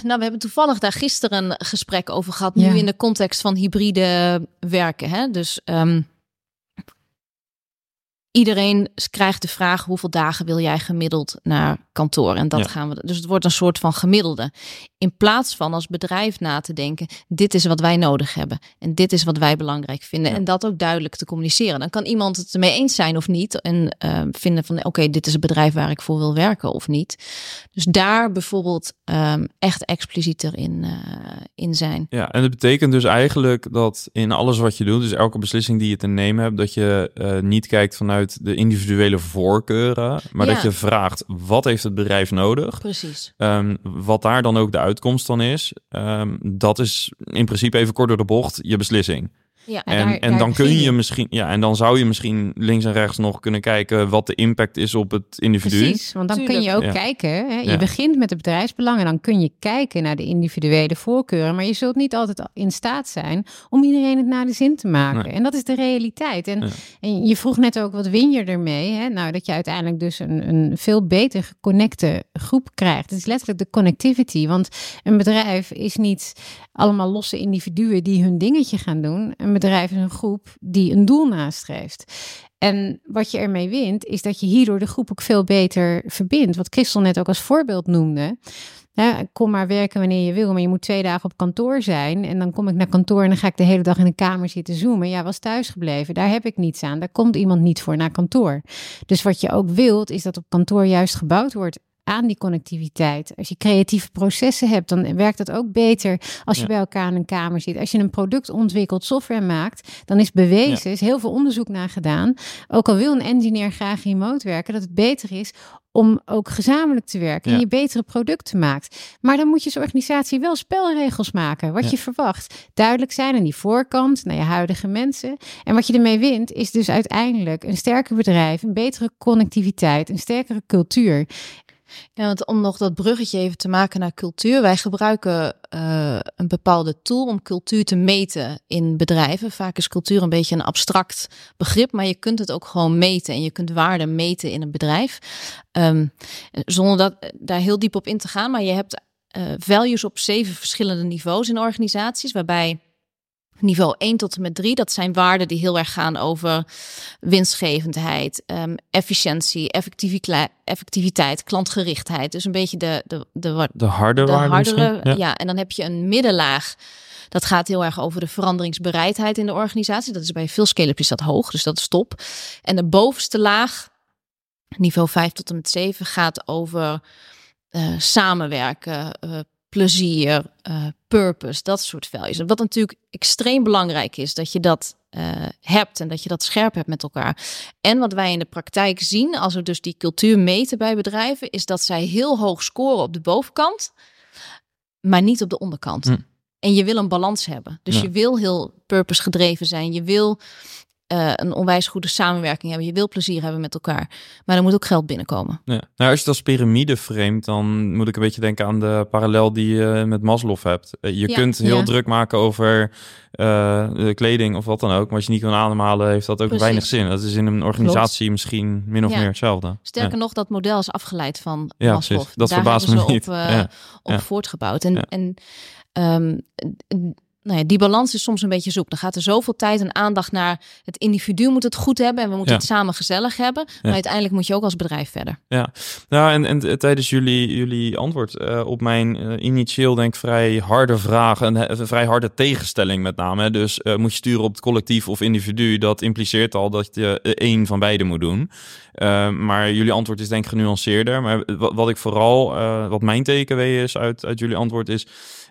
nou, we hebben toevallig daar gisteren een gesprek over gehad, nu in de context van hybride werken. Hè? Dus um, iedereen krijgt de vraag hoeveel dagen wil jij gemiddeld naar kantoor. En dat gaan we. Dus het wordt een soort van gemiddelde. In plaats van als bedrijf na te denken: dit is wat wij nodig hebben. En dit is wat wij belangrijk vinden. En dat ook duidelijk te communiceren. Dan kan iemand het ermee eens zijn of niet. En uh, vinden van oké, dit is het bedrijf waar ik voor wil werken of niet. Dus daar bijvoorbeeld um, echt explicieter in, uh, in zijn. Ja, en het betekent dus eigenlijk dat in alles wat je doet, dus elke beslissing die je te nemen hebt, dat je uh, niet kijkt vanuit de individuele voorkeuren, maar dat je vraagt: wat heeft het bedrijf nodig? Precies. Um, wat daar dan ook de uitkomst dan is, um, dat is in principe even kort door de bocht je beslissing. Ja, en, en, dan kun je misschien, ja, en dan zou je misschien links en rechts nog kunnen kijken wat de impact is op het individu. Precies, want dan kun je ook kijken. Hè? Je begint met het bedrijfsbelang en dan kun je kijken naar de individuele voorkeuren. Maar je zult niet altijd in staat zijn om iedereen het naar de zin te maken. En dat is de realiteit. En, en, je vroeg net ook, wat win je ermee? Hè? Nou, dat je uiteindelijk dus een, een veel beter geconnecte groep krijgt. Het is letterlijk de connectivity. Want een bedrijf is niet allemaal losse individuen die hun dingetje gaan doen. Een bedrijf is een groep die een doel nastreeft. En wat je ermee wint, is dat je hierdoor de groep ook veel beter verbindt. Wat Christel net ook als voorbeeld noemde. kom maar werken wanneer je wil, maar je moet twee dagen op kantoor zijn. En dan kom ik naar kantoor en dan ga ik de hele dag in de kamer zitten zoomen. Ja, was thuisgebleven. Daar heb ik niets aan. Daar komt iemand niet voor naar kantoor. Dus wat je ook wilt, is dat op kantoor juist gebouwd wordt aan die connectiviteit. Als je creatieve processen hebt, dan werkt dat ook beter als je bij elkaar in een kamer zit. Als je een product ontwikkelt, software maakt, dan is bewezen, ja. is heel veel onderzoek naar gedaan. Ook al wil een engineer graag remote werken, dat het beter is om ook gezamenlijk te werken en je betere producten maakt. Maar dan moet je als organisatie wel spelregels maken, wat je verwacht. Duidelijk zijn aan die voorkant, naar je huidige mensen. En wat je ermee wint, is dus uiteindelijk een sterker bedrijf, een betere connectiviteit, een sterkere cultuur. Ja, want om nog dat bruggetje even te maken naar cultuur. Wij gebruiken uh, een bepaalde tool om cultuur te meten in bedrijven. Vaak is cultuur een beetje een abstract begrip, maar je kunt het ook gewoon meten en je kunt waarde meten in een bedrijf. Um, zonder dat, daar heel diep op in te gaan, maar je hebt uh, values op zeven verschillende niveaus in organisaties, waarbij niveau 1 tot en met 3, dat zijn waarden die heel erg gaan over winstgevendheid, um, efficiëntie, effectiviteit, klantgerichtheid. Dus een beetje de, de, de, de harde de hardere, ja. ja. En dan heb je een middenlaag. Dat gaat heel erg over de veranderingsbereidheid in de organisatie. Dat is bij veel scale-ups is dat hoog, dus dat is top. En de bovenste laag, niveau 5 tot en met 7, gaat over uh, samenwerken, uh, plezier, uh, purpose, dat soort values. Wat natuurlijk extreem belangrijk is, dat je dat uh, hebt en dat je dat scherp hebt met elkaar. En wat wij in de praktijk zien, als we dus die cultuur meten bij bedrijven, is dat zij heel hoog scoren op de bovenkant, maar niet op de onderkant. Hm. En je wil een balans hebben. Dus je wil heel purpose gedreven zijn. Je wil uh, een onwijs goede samenwerking hebben. Je wil plezier hebben met elkaar. Maar er moet ook geld binnenkomen. Ja. Nou, als je het als piramide framet, dan moet ik een beetje denken aan de parallel die je met Maslow hebt. Eh, je kunt heel druk maken over uh, de kleding of wat dan ook. Maar als je niet kan ademhalen, heeft dat ook weinig zin. Dat is in een organisatie misschien min of meer hetzelfde. Sterker nog, dat model is afgeleid van Maslow. Precies. Dat Daar verbaast me niet. op, op voortgebouwd. En, en um, nou ja, die balans is soms een beetje zoek. Dan gaat er zoveel tijd en aandacht naar het individu moet het goed hebben en we moeten het samen gezellig hebben. Maar uiteindelijk moet je ook als bedrijf verder. Ja, nou en, en tijdens jullie, jullie antwoord uh, op mijn uh, initieel denk vrij harde vraag, een, een vrij harde tegenstelling met name. Dus uh, moet je sturen op het collectief of individu, dat impliceert al dat je één van beide moet doen. maar jullie antwoord is denk ik genuanceerder. Maar wat, wat ik vooral, wat mijn takeaway is uit, uit jullie antwoord is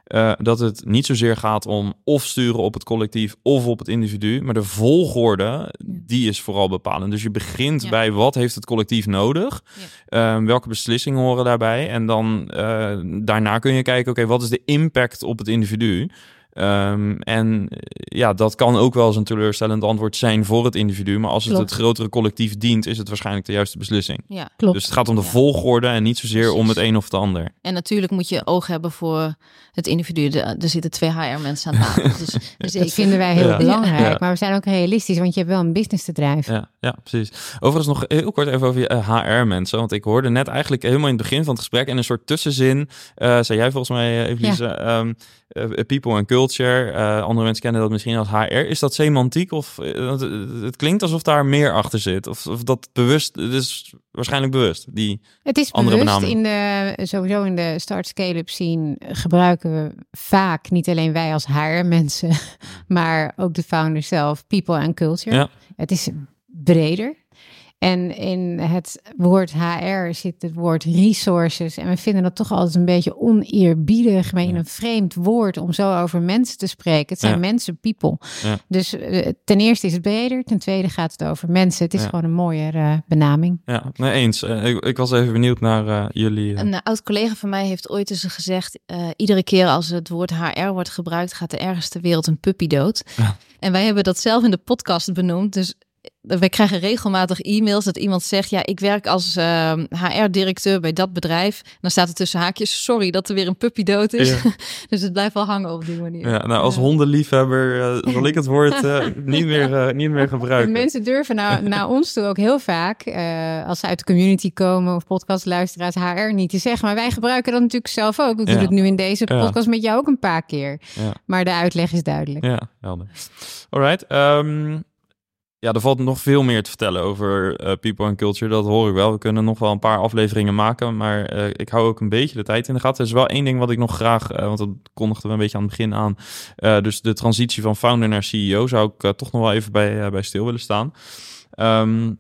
uh, dat het niet zozeer gaat om of sturen op het collectief of op het individu, maar de volgorde, die is vooral bepalend. Dus je begint bij wat heeft het collectief nodig, ja. uh, welke beslissingen horen daarbij, en dan uh, daarna kun je kijken, oké, okay, wat is de impact op het individu? Um, en ja, dat kan ook wel eens een teleurstellend antwoord zijn voor het individu. Maar als het het grotere collectief dient, is het waarschijnlijk de juiste beslissing. Ja, klopt. Dus het gaat om de volgorde en niet zozeer om het een of het ander. En natuurlijk moet je oog hebben voor het individu. er zitten twee HR-mensen aan tafel. *laughs* Dus dat vinden wij heel belangrijk. Maar we zijn ook realistisch, want je hebt wel een business te drijven. Ja, ja precies. Overigens nog heel kort even over je HR-mensen. Eh, want ik hoorde net eigenlijk helemaal in het begin van het gesprek in een soort tussenzin, uh, zei jij volgens mij, Evelise, ja. um, uh, people and culture. Uh, andere mensen kennen dat misschien als HR. Is dat semantiek of uh, het klinkt alsof daar meer achter zit? Of, of dat bewust, het is waarschijnlijk bewust, die Het is andere bewust in de, sowieso in de start scale-up scene gebruiken we vaak, niet alleen wij als HR mensen, *laughs* maar ook de founder zelf, people and culture. Ja. Het is breder. En in het woord HR zit het woord resources. En we vinden dat toch altijd een beetje oneerbiedig, maar in een vreemd woord om zo over mensen te spreken. Het zijn mensen, people. Ja. Dus uh, ten eerste is het breder, ten tweede gaat het over mensen. Het is gewoon een mooie uh, benaming. Ja, nee eens. Uh, ik, ik, was even benieuwd naar jullie. Een oud collega van mij heeft ooit eens gezegd: iedere keer als het woord HR wordt gebruikt, gaat er ergens ter wereld een puppy dood. En wij hebben dat zelf in de podcast benoemd. Dus we krijgen regelmatig e-mails dat iemand zegt: Ja, ik werk als uh, ehm, HR-directeur bij dat bedrijf. En dan staat er tussen haakjes: Sorry dat er weer een puppy dood is. *laughs* dus het blijft wel hangen op die manier. Ja, nou, als hondenliefhebber uh, *laughs* zal ik het woord uh, niet, meer, niet meer gebruiken. Mensen durven nou, *laughs* naar ons toe ook heel vaak, als ze uit de community komen of podcastluisteraars, HR niet te zeggen. Maar wij gebruiken dat natuurlijk zelf ook. Ik doe het nu in deze podcast met jou ook een paar keer. Maar de uitleg is duidelijk. Ja, helder. All right. Um, ja, er valt nog veel meer te vertellen over uh, people and culture. Dat hoor ik wel. We kunnen nog wel een paar afleveringen maken. Maar uh, ik hou ook een beetje de tijd in de gaten. Er is wel één ding wat ik nog graag, uh, want dat kondigden we een beetje aan het begin aan. dus de transitie van founder naar CEO zou ik toch nog wel even bij, bij stil willen staan. Um,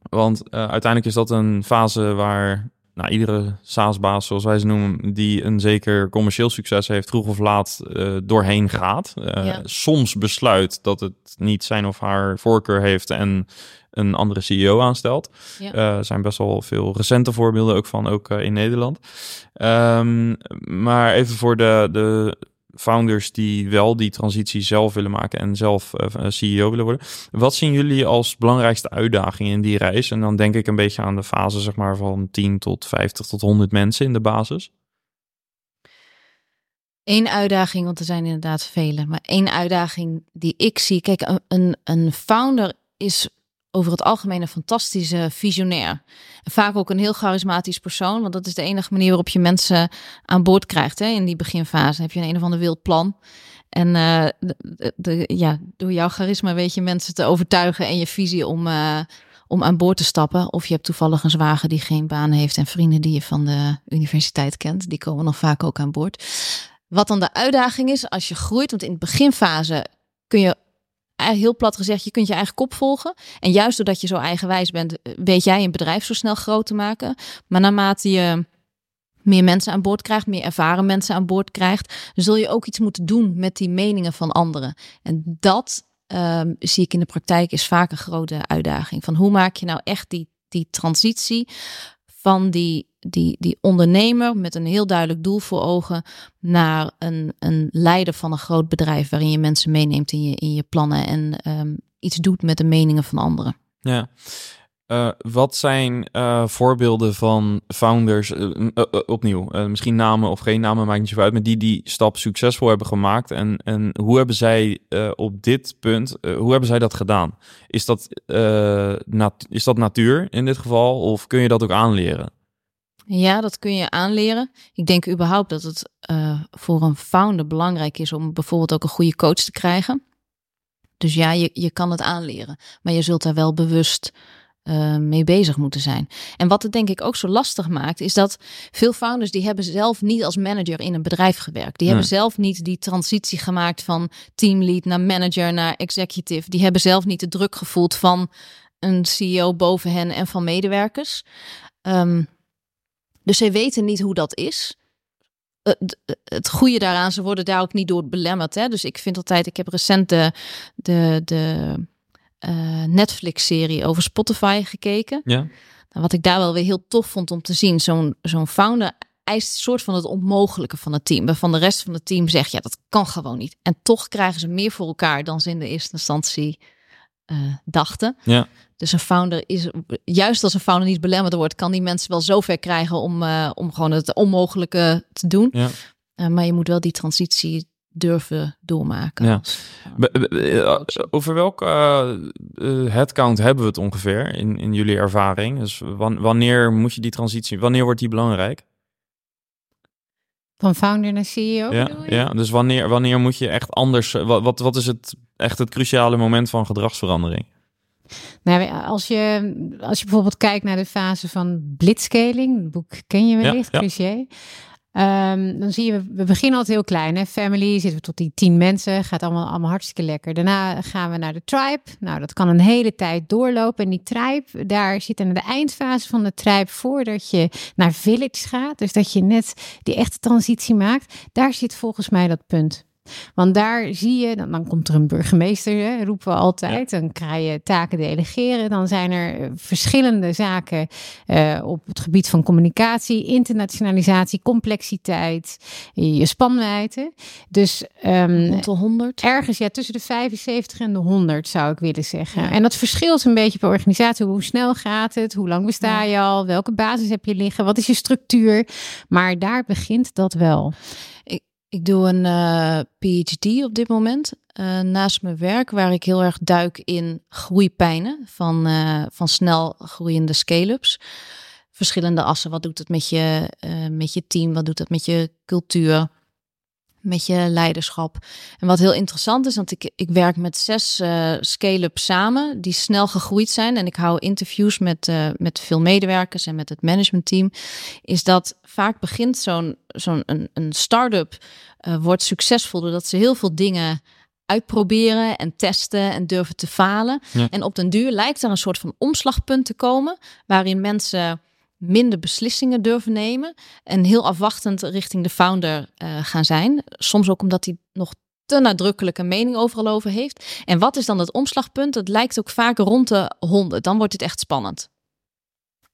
want uiteindelijk is dat een fase waar nou, iedere SaaS-baas, zoals wij ze noemen, die een zeker commercieel succes heeft, vroeg of laat uh, doorheen gaat. Uh, Soms besluit dat het niet zijn of haar voorkeur heeft en een andere CEO aanstelt. Ja. Uh, er zijn best wel veel recente voorbeelden ook van, ook in Nederland. Um, maar even voor de, de founders die wel die transitie zelf willen maken en zelf uh, eh, CEO willen worden. Wat zien jullie als belangrijkste uitdagingen in die reis? En dan denk ik een beetje aan de fase zeg maar van 10 tot 50 tot 100 mensen in de basis. Eén uitdaging, want er zijn inderdaad vele, maar één uitdaging die ik zie. Kijk, een, een founder is over het algemeen een fantastische visionair. vaak ook een heel charismatisch persoon, want dat is de enige manier waarop je mensen aan boord krijgt. Hè? In die beginfase heb je een, een of ander wild plan. En uh, de, ja, door jouw charisma weet je mensen te overtuigen en je visie om, uh, om aan boord te stappen. Of je hebt toevallig een zwager die geen baan heeft en vrienden die je van de universiteit kent. Die komen nog vaak ook aan boord. Wat dan de uitdaging is als je groeit, want in de beginfase kun je heel plat gezegd, je kunt je eigen kop volgen. En juist doordat je zo eigenwijs bent, eh, weet jij een bedrijf zo snel groot te maken. Maar naarmate je meer mensen aan boord krijgt, meer ervaren mensen aan boord krijgt, zul je ook iets moeten doen met die meningen van anderen. En dat um, zie ik in de praktijk is vaak een grote uitdaging. Van hoe maak je nou echt die, die transitie van die, die, die ondernemer met een heel duidelijk doel voor ogen naar een, een leider van een groot bedrijf waarin je mensen meeneemt in je, in je plannen en um, iets doet met de meningen van anderen. Ja. Uh, wat zijn uh, voorbeelden van founders, uh, opnieuw, misschien namen of geen namen, maakt niet zo uit, maar die die stap succesvol hebben gemaakt en, en hoe hebben zij op dit punt, hoe hebben zij dat gedaan? Is dat, is dat natuur in dit geval of kun je dat ook aanleren? Ja, dat kun je aanleren. Ik denk überhaupt dat het uh, voor een founder belangrijk is om bijvoorbeeld ook een goede coach te krijgen. Dus ja, je, je kan het aanleren, maar je zult daar wel bewust uh, mee bezig moeten zijn. En wat het denk ik ook zo lastig maakt, is dat veel founders die hebben zelf niet als manager in een bedrijf gewerkt. Die hebben zelf niet die transitie gemaakt van teamlead naar manager naar executive. Die hebben zelf niet de druk gevoeld van een CEO boven hen en van medewerkers. Um, dus zij weten niet hoe dat is. Het goede daaraan, ze worden daar ook niet door belemmerd. Hè? Dus ik vind altijd, ik heb recent de, de, de uh, Netflix-serie over Spotify gekeken. Ja. Nou, wat ik daar wel weer heel tof vond om te zien, zo'n zo'n founder eist een soort van het onmogelijke van het team. Waarvan de rest van het team zegt, ja, dat kan gewoon niet. En toch krijgen ze meer voor elkaar dan ze in de eerste instantie uh, dachten. Ja. Dus een founder is, juist als een founder niet belemmerd wordt, kan die mensen wel zover krijgen om, uh, om gewoon het onmogelijke te doen. Ja. Uh, maar je moet wel die transitie durven doormaken. Ja. Over welke uh, headcount hebben we het ongeveer in, in jullie ervaring? Dus wanneer moet je die transitie, wanneer wordt die belangrijk? Van founder naar CEO? Ja, ja dus wanneer, wanneer moet je echt anders, wat, wat, wat is het echt het cruciale moment van gedragsverandering? Nou, als je, als je bijvoorbeeld kijkt naar de fase van blitzscaling, het boek ken je wellicht, ja, ja. Um, dan zie je, we beginnen altijd heel klein. Hè? Family, zitten we tot die tien mensen, gaat allemaal, allemaal hartstikke lekker. Daarna gaan we naar de tribe. Nou, dat kan een hele tijd doorlopen. En die tribe, daar zit in de eindfase van de tribe voordat je naar village gaat. Dus dat je net die echte transitie maakt. Daar zit volgens mij dat punt. Want daar zie je, dan, dan komt er een burgemeester, hè, roepen we altijd. Dan ga je taken delegeren. Dan zijn er eh, verschillende zaken uh, op het gebied van communicatie, internationalisatie, complexiteit, je spanwijdte. Dus um, de 100. Ergens ja, tussen de 75 en de 100 zou ik willen zeggen. Ja. En dat verschilt een beetje per organisatie. Hoe snel gaat het? Hoe lang besta je al? Welke basis heb je liggen? Wat is je structuur? Maar daar begint dat wel. Ik doe een uh, PhD op dit moment uh, naast mijn werk, waar ik heel erg duik in groeipijnen van, uh, van snel groeiende scale-ups. Verschillende assen. Wat doet het met je, met je team? Wat doet het met je cultuur? Met je leiderschap. En wat heel interessant is, want ik, ik werk met zes uh, scale-ups samen die snel gegroeid zijn. En ik hou interviews met, uh, met veel medewerkers en met het managementteam. Is dat vaak begint zo'n zo'n een, een start-up uh, wordt succesvol doordat ze heel veel dingen uitproberen en testen en durven te falen. Ja. En op den duur lijkt er een soort van omslagpunt te komen waarin mensen minder beslissingen durven nemen en heel afwachtend richting de founder uh, gaan zijn. Soms ook omdat hij nog te nadrukkelijke mening overal over heeft. En wat is dan het omslagpunt? Het lijkt ook vaak rond de 100. Dan wordt het echt spannend.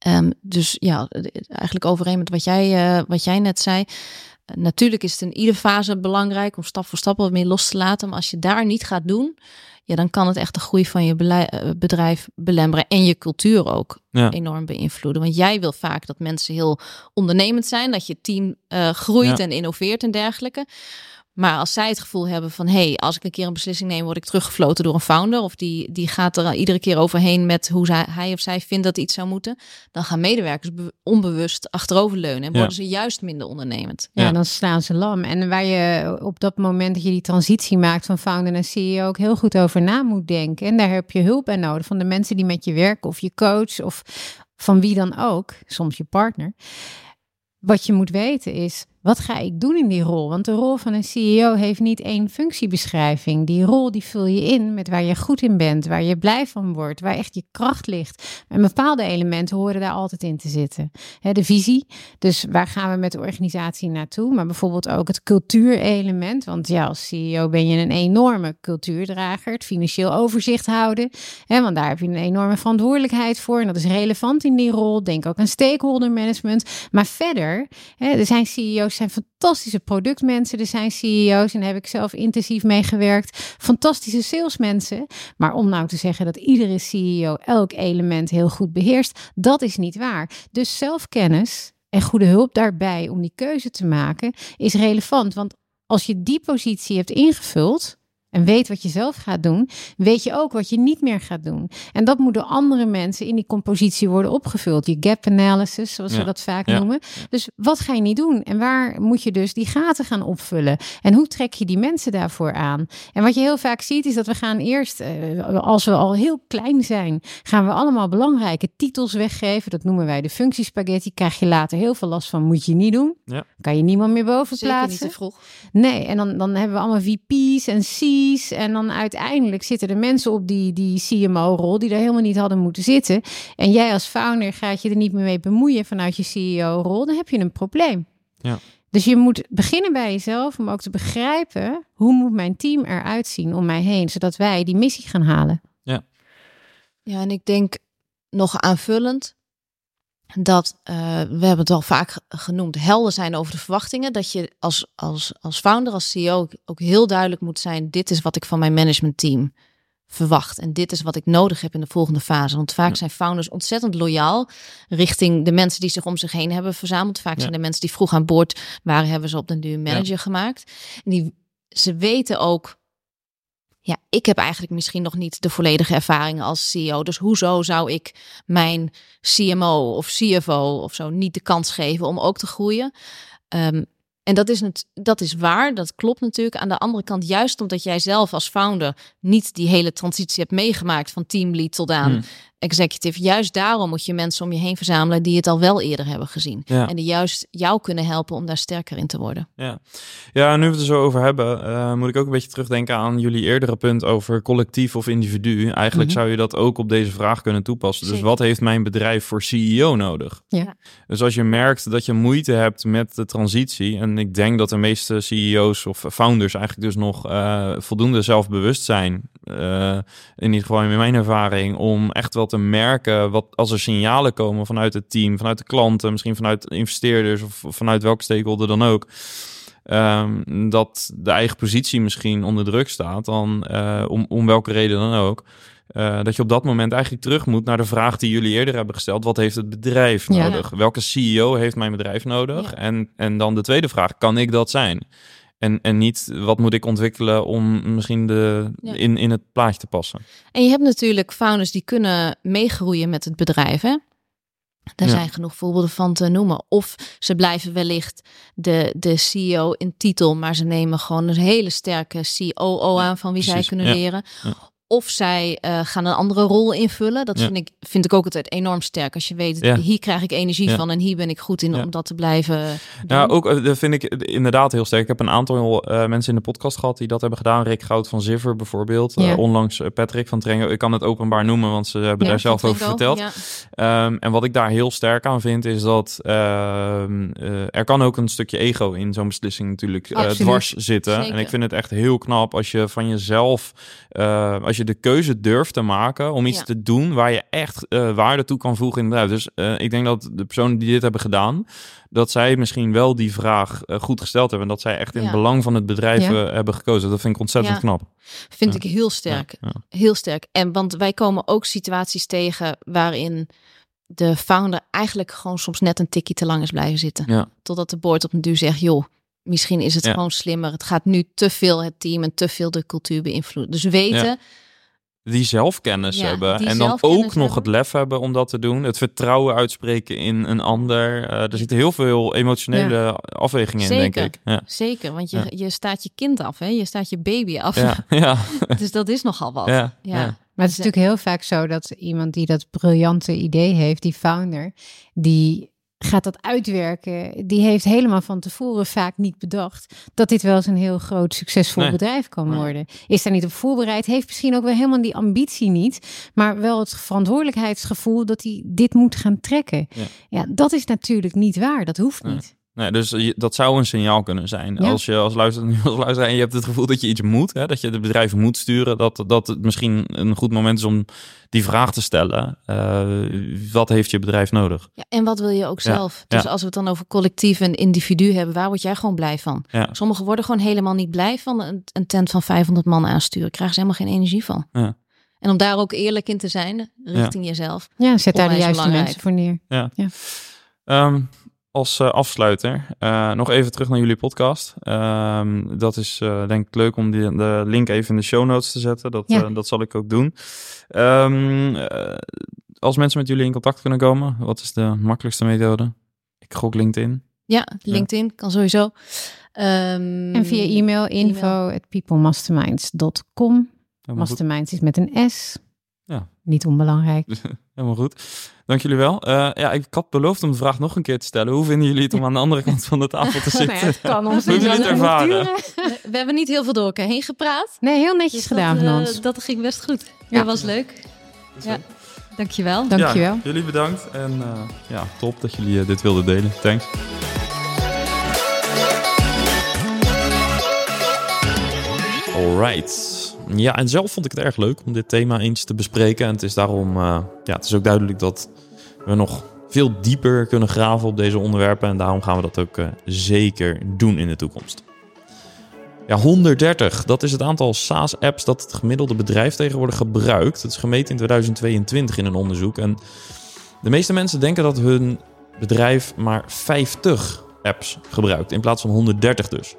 Um, dus ja, eigenlijk overeen met wat jij, uh, wat jij net zei. Natuurlijk is het in iedere fase belangrijk om stap voor stap wat meer los te laten. Maar als je daar niet gaat doen, ja, dan kan het echt de groei van je bedrijf belemmeren en je cultuur ook ja. enorm beïnvloeden. Want jij wil vaak dat mensen heel ondernemend zijn, dat je team uh, groeit Ja. en innoveert en dergelijke. Maar als zij het gevoel hebben van, hé, hey, als ik een keer een beslissing neem, word ik teruggefloten door een founder. Of die, die gaat er iedere keer overheen met hoe zij, hij of zij vindt dat iets zou moeten. Dan gaan medewerkers be- onbewust achteroverleunen en Ja. worden ze juist minder ondernemend. Ja, Ja. dan slaan ze lam. En waar je op dat moment dat je die transitie maakt van founder naar CEO ook heel goed over na moet denken. En daar heb je hulp bij nodig van de mensen die met je werken of je coach of van wie dan ook, soms je partner. Wat je moet weten is, wat ga ik doen in die rol? Want de rol van een CEO heeft niet één functiebeschrijving. Die rol die vul je in met waar je goed in bent, waar je blij van wordt, waar echt je kracht ligt. En bepaalde elementen horen daar altijd in te zitten. De visie, dus waar gaan we met de organisatie naartoe? Maar bijvoorbeeld ook het cultuurelement. Want ja, als CEO ben je een enorme cultuurdrager. Het financieel overzicht houden. Want daar heb je een enorme verantwoordelijkheid voor. En dat is relevant in die rol. Denk ook aan stakeholder management. Maar verder, er zijn CEO's, zijn fantastische productmensen. Er zijn CEO's, en daar heb ik zelf intensief mee gewerkt. Fantastische salesmensen. Maar om nou te zeggen dat iedere CEO elk element heel goed beheerst, dat is niet waar. Dus zelfkennis en goede hulp daarbij om die keuze te maken is relevant. Want als je die positie hebt ingevuld, en weet wat je zelf gaat doen, weet je ook wat je niet meer gaat doen. En dat moet door andere mensen in die compositie worden opgevuld. Je gap analysis, zoals we dat vaak noemen. Dus wat ga je niet doen? En waar moet je dus die gaten gaan opvullen? En hoe trek je die mensen daarvoor aan? En wat je heel vaak ziet, is dat we gaan eerst, uh, als we al heel klein zijn, gaan we allemaal belangrijke titels weggeven. Dat noemen wij de functiespaghetti. Krijg je later heel veel last van, moet je niet doen. Kan je niemand meer boven Zeker plaatsen. Niet te vroeg. Nee, en dan, dan hebben we allemaal VP's en C's en dan uiteindelijk zitten er mensen op die, die CMO-rol die daar helemaal niet hadden moeten zitten. En jij als founder gaat je er niet meer mee bemoeien vanuit je CEO-rol. Dan heb je een probleem. Ja. Dus je moet beginnen bij jezelf om ook te begrijpen hoe moet mijn team eruit zien om mij heen, zodat wij die missie gaan halen. Ja, ja en ik denk nog aanvullend dat uh, we hebben het al vaak genoemd, helder zijn over de verwachtingen. Dat je als, als, als founder, als CEO ook heel duidelijk moet zijn: dit is wat ik van mijn managementteam verwacht. En dit is wat ik nodig heb in de volgende fase. Want vaak zijn founders ontzettend loyaal richting de mensen die zich om zich heen hebben verzameld. Vaak zijn de mensen die vroeg aan boord waren, hebben ze op de duur manager gemaakt. En die, ze weten ook ja, ik heb eigenlijk misschien nog niet de volledige ervaring als CEO. Dus hoezo zou ik mijn CMO of CFO of zo niet de kans geven om ook te groeien? Um, en dat is, het, dat is waar, dat klopt natuurlijk. Aan de andere kant, juist omdat jij zelf als founder niet die hele transitie hebt meegemaakt van teamlead tot aan hmm. Executive. Juist daarom moet je mensen om je heen verzamelen die het al wel eerder hebben gezien. En die juist jou kunnen helpen om daar sterker in te worden. Ja, ja nu we het er zo over hebben, uh, moet ik ook een beetje terugdenken aan jullie eerdere punt over collectief of individu. Eigenlijk mhm. zou je dat ook op deze vraag kunnen toepassen. Dus wat heeft mijn bedrijf voor CEO nodig? Ja. Dus als je merkt dat je moeite hebt met de transitie en ik denk dat de meeste CEO's of founders eigenlijk dus nog uh, voldoende zelfbewust zijn. Uh, in ieder geval in mijn ervaring, om echt wel te merken wat als er signalen komen vanuit het team, vanuit de klanten, misschien vanuit investeerders of vanuit welke stakeholder dan ook. Um, dat de eigen positie misschien onder druk staat, dan uh, om, om welke reden dan ook. Uh, dat je op dat moment eigenlijk terug moet naar de vraag die jullie eerder hebben gesteld. Wat heeft het bedrijf nodig? Welke CEO heeft mijn bedrijf nodig? En, en dan de tweede vraag, kan ik dat zijn? En, en niet wat moet ik ontwikkelen om misschien de, in, in het plaatje te passen. En je hebt natuurlijk founders die kunnen meegroeien met het bedrijf. Hè? Daar zijn genoeg voorbeelden van te noemen. Of ze blijven wellicht de, de CEO in titel, maar ze nemen gewoon een hele sterke COO aan van wie zij kunnen leren. Of zij uh, gaan een andere rol invullen. Dat vind, ik, vind ik ook altijd enorm sterk. Als je weet, hier krijg ik energie van en hier ben ik goed in om dat te blijven doen. Ja, ook uh, dat vind ik inderdaad heel sterk. Ik heb een aantal uh, mensen in de podcast gehad die dat hebben gedaan. Rick Goud van Ziver bijvoorbeeld. onlangs Patrick van Trengo. Ik kan het openbaar noemen, want ze hebben daar zelf over verteld. Um, en wat ik daar heel sterk aan vind, is dat ehm, er kan ook een stukje ego in zo'n beslissing natuurlijk dwars zitten. Zeker. En ik vind het echt heel knap als je van jezelf... als je de keuze durft te maken om iets te doen waar je echt uh, waarde toe kan voegen in het bedrijf. Dus uh, ik denk dat de personen die dit hebben gedaan, dat zij misschien wel die vraag uh, goed gesteld hebben. En dat zij echt in het belang van het bedrijf hebben gekozen. Dat vind ik ontzettend knap. Vind ik heel sterk. Heel sterk. En want wij komen ook situaties tegen waarin de founder eigenlijk gewoon soms net een tikje te lang is blijven zitten. Totdat de board op een duur zegt, joh, misschien is het gewoon slimmer. Het gaat nu te veel het team en te veel de cultuur beïnvloeden. Dus weten, die zelfkennis hebben. en dan ook nog het lef hebben om dat te doen. Het vertrouwen uitspreken in een ander. Uh, er zitten heel veel emotionele afwegingen in, denk ik. Ja. Zeker, want je, je staat je kind af, hè? je staat je baby af. Ja. *laughs* ja. dus dat is nogal wat. Ja. Maar het is natuurlijk heel vaak zo dat iemand die dat briljante idee heeft, die founder, die gaat dat uitwerken. Die heeft helemaal van tevoren vaak niet bedacht dat dit wel eens een heel groot succesvol bedrijf kan worden. Is daar niet op voorbereid, heeft misschien ook wel helemaal die ambitie niet, maar wel het verantwoordelijkheidsgevoel dat hij dit moet gaan trekken. Ja, ja dat is natuurlijk niet waar. Dat hoeft niet. Nee, dus dat zou een signaal kunnen zijn. Als je als luisteraar, *laughs* als luisteraar en je hebt het gevoel dat je iets moet, hè, dat je de bedrijf moet sturen, dat, dat het misschien een goed moment is om die vraag te stellen. Uh, wat heeft je bedrijf nodig? Ja, en wat wil je ook zelf? Dus als we het dan over collectief en individu hebben, waar word jij gewoon blij van? Sommigen worden gewoon helemaal niet blij van een, een tent van 500 man aansturen. Krijgen ze helemaal geen energie van. En om daar ook eerlijk in te zijn richting jezelf. Ja, zet daar de juiste mensen voor neer. Ja. ja. Um, als uh, afsluiter uh, nog even terug naar jullie podcast. Uh, dat is uh, denk ik leuk om die, de link even in de show notes te zetten. Dat, ja. dat zal ik ook doen. Um, als mensen met jullie in contact kunnen komen, wat is de makkelijkste methode? Ik gok LinkedIn. Ja, LinkedIn ja. kan sowieso. Um, en via e-mail info at peoplemasterminds.com. Masterminds is met een S. Ja. Niet onbelangrijk. *laughs* Helemaal goed. Dank jullie wel. Uh, ja, ik had beloofd om de vraag nog een keer te stellen. Hoe vinden jullie het om aan de andere kant van de tafel te zitten? *laughs* nou ja, het kan ons jullie het ervaren? We hebben niet heel veel door elkaar heen gepraat. Nee, heel netjes dus gedaan dat, van uh, ons. Dat ging best goed. Ja. Dat was leuk. Ja. Dankjewel. Dankjewel. Ja, jullie bedankt. En uh, ja, top dat jullie dit wilden delen. Thanks. Alright. Ja, en zelf vond ik het erg leuk om dit thema eens te bespreken. En het is daarom, uh, ja, het is ook duidelijk dat we nog veel dieper kunnen graven op deze onderwerpen. En daarom gaan we dat ook uh, zeker doen in de toekomst. Ja, 130, dat is het aantal SaaS-apps dat het gemiddelde bedrijf tegenwoordig gebruikt. Het is gemeten in 2022 in een onderzoek. En de meeste mensen denken dat hun bedrijf maar 50 apps gebruikt, in plaats van 130 dus.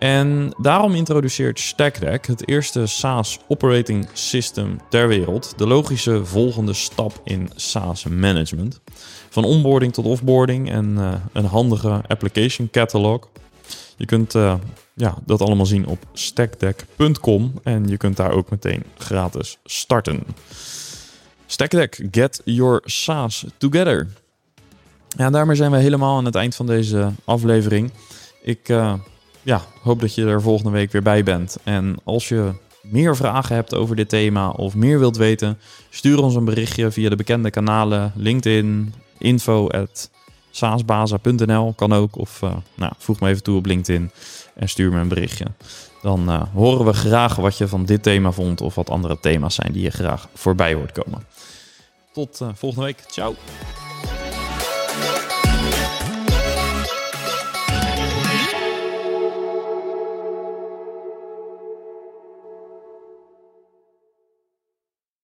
En daarom introduceert StackDeck, het eerste SaaS operating system ter wereld, de logische volgende stap in SaaS management. Van onboarding tot offboarding en uh, een handige application catalog. Je kunt uh, ja, dat allemaal zien op stackdeck.com en je kunt daar ook meteen gratis starten. StackDeck, get your SaaS together. Ja, daarmee zijn we helemaal aan het eind van deze aflevering. Ik uh, ja, hoop dat je er volgende week weer bij bent. En als je meer vragen hebt over dit thema of meer wilt weten, stuur ons een berichtje via de bekende kanalen LinkedIn, info saasbaza.nl kan ook. Of uh, nou, voeg me even toe op LinkedIn en stuur me een berichtje. Dan uh, horen we graag wat je van dit thema vond of wat andere thema's zijn die je graag voorbij hoort komen. Tot uh, volgende week. Ciao.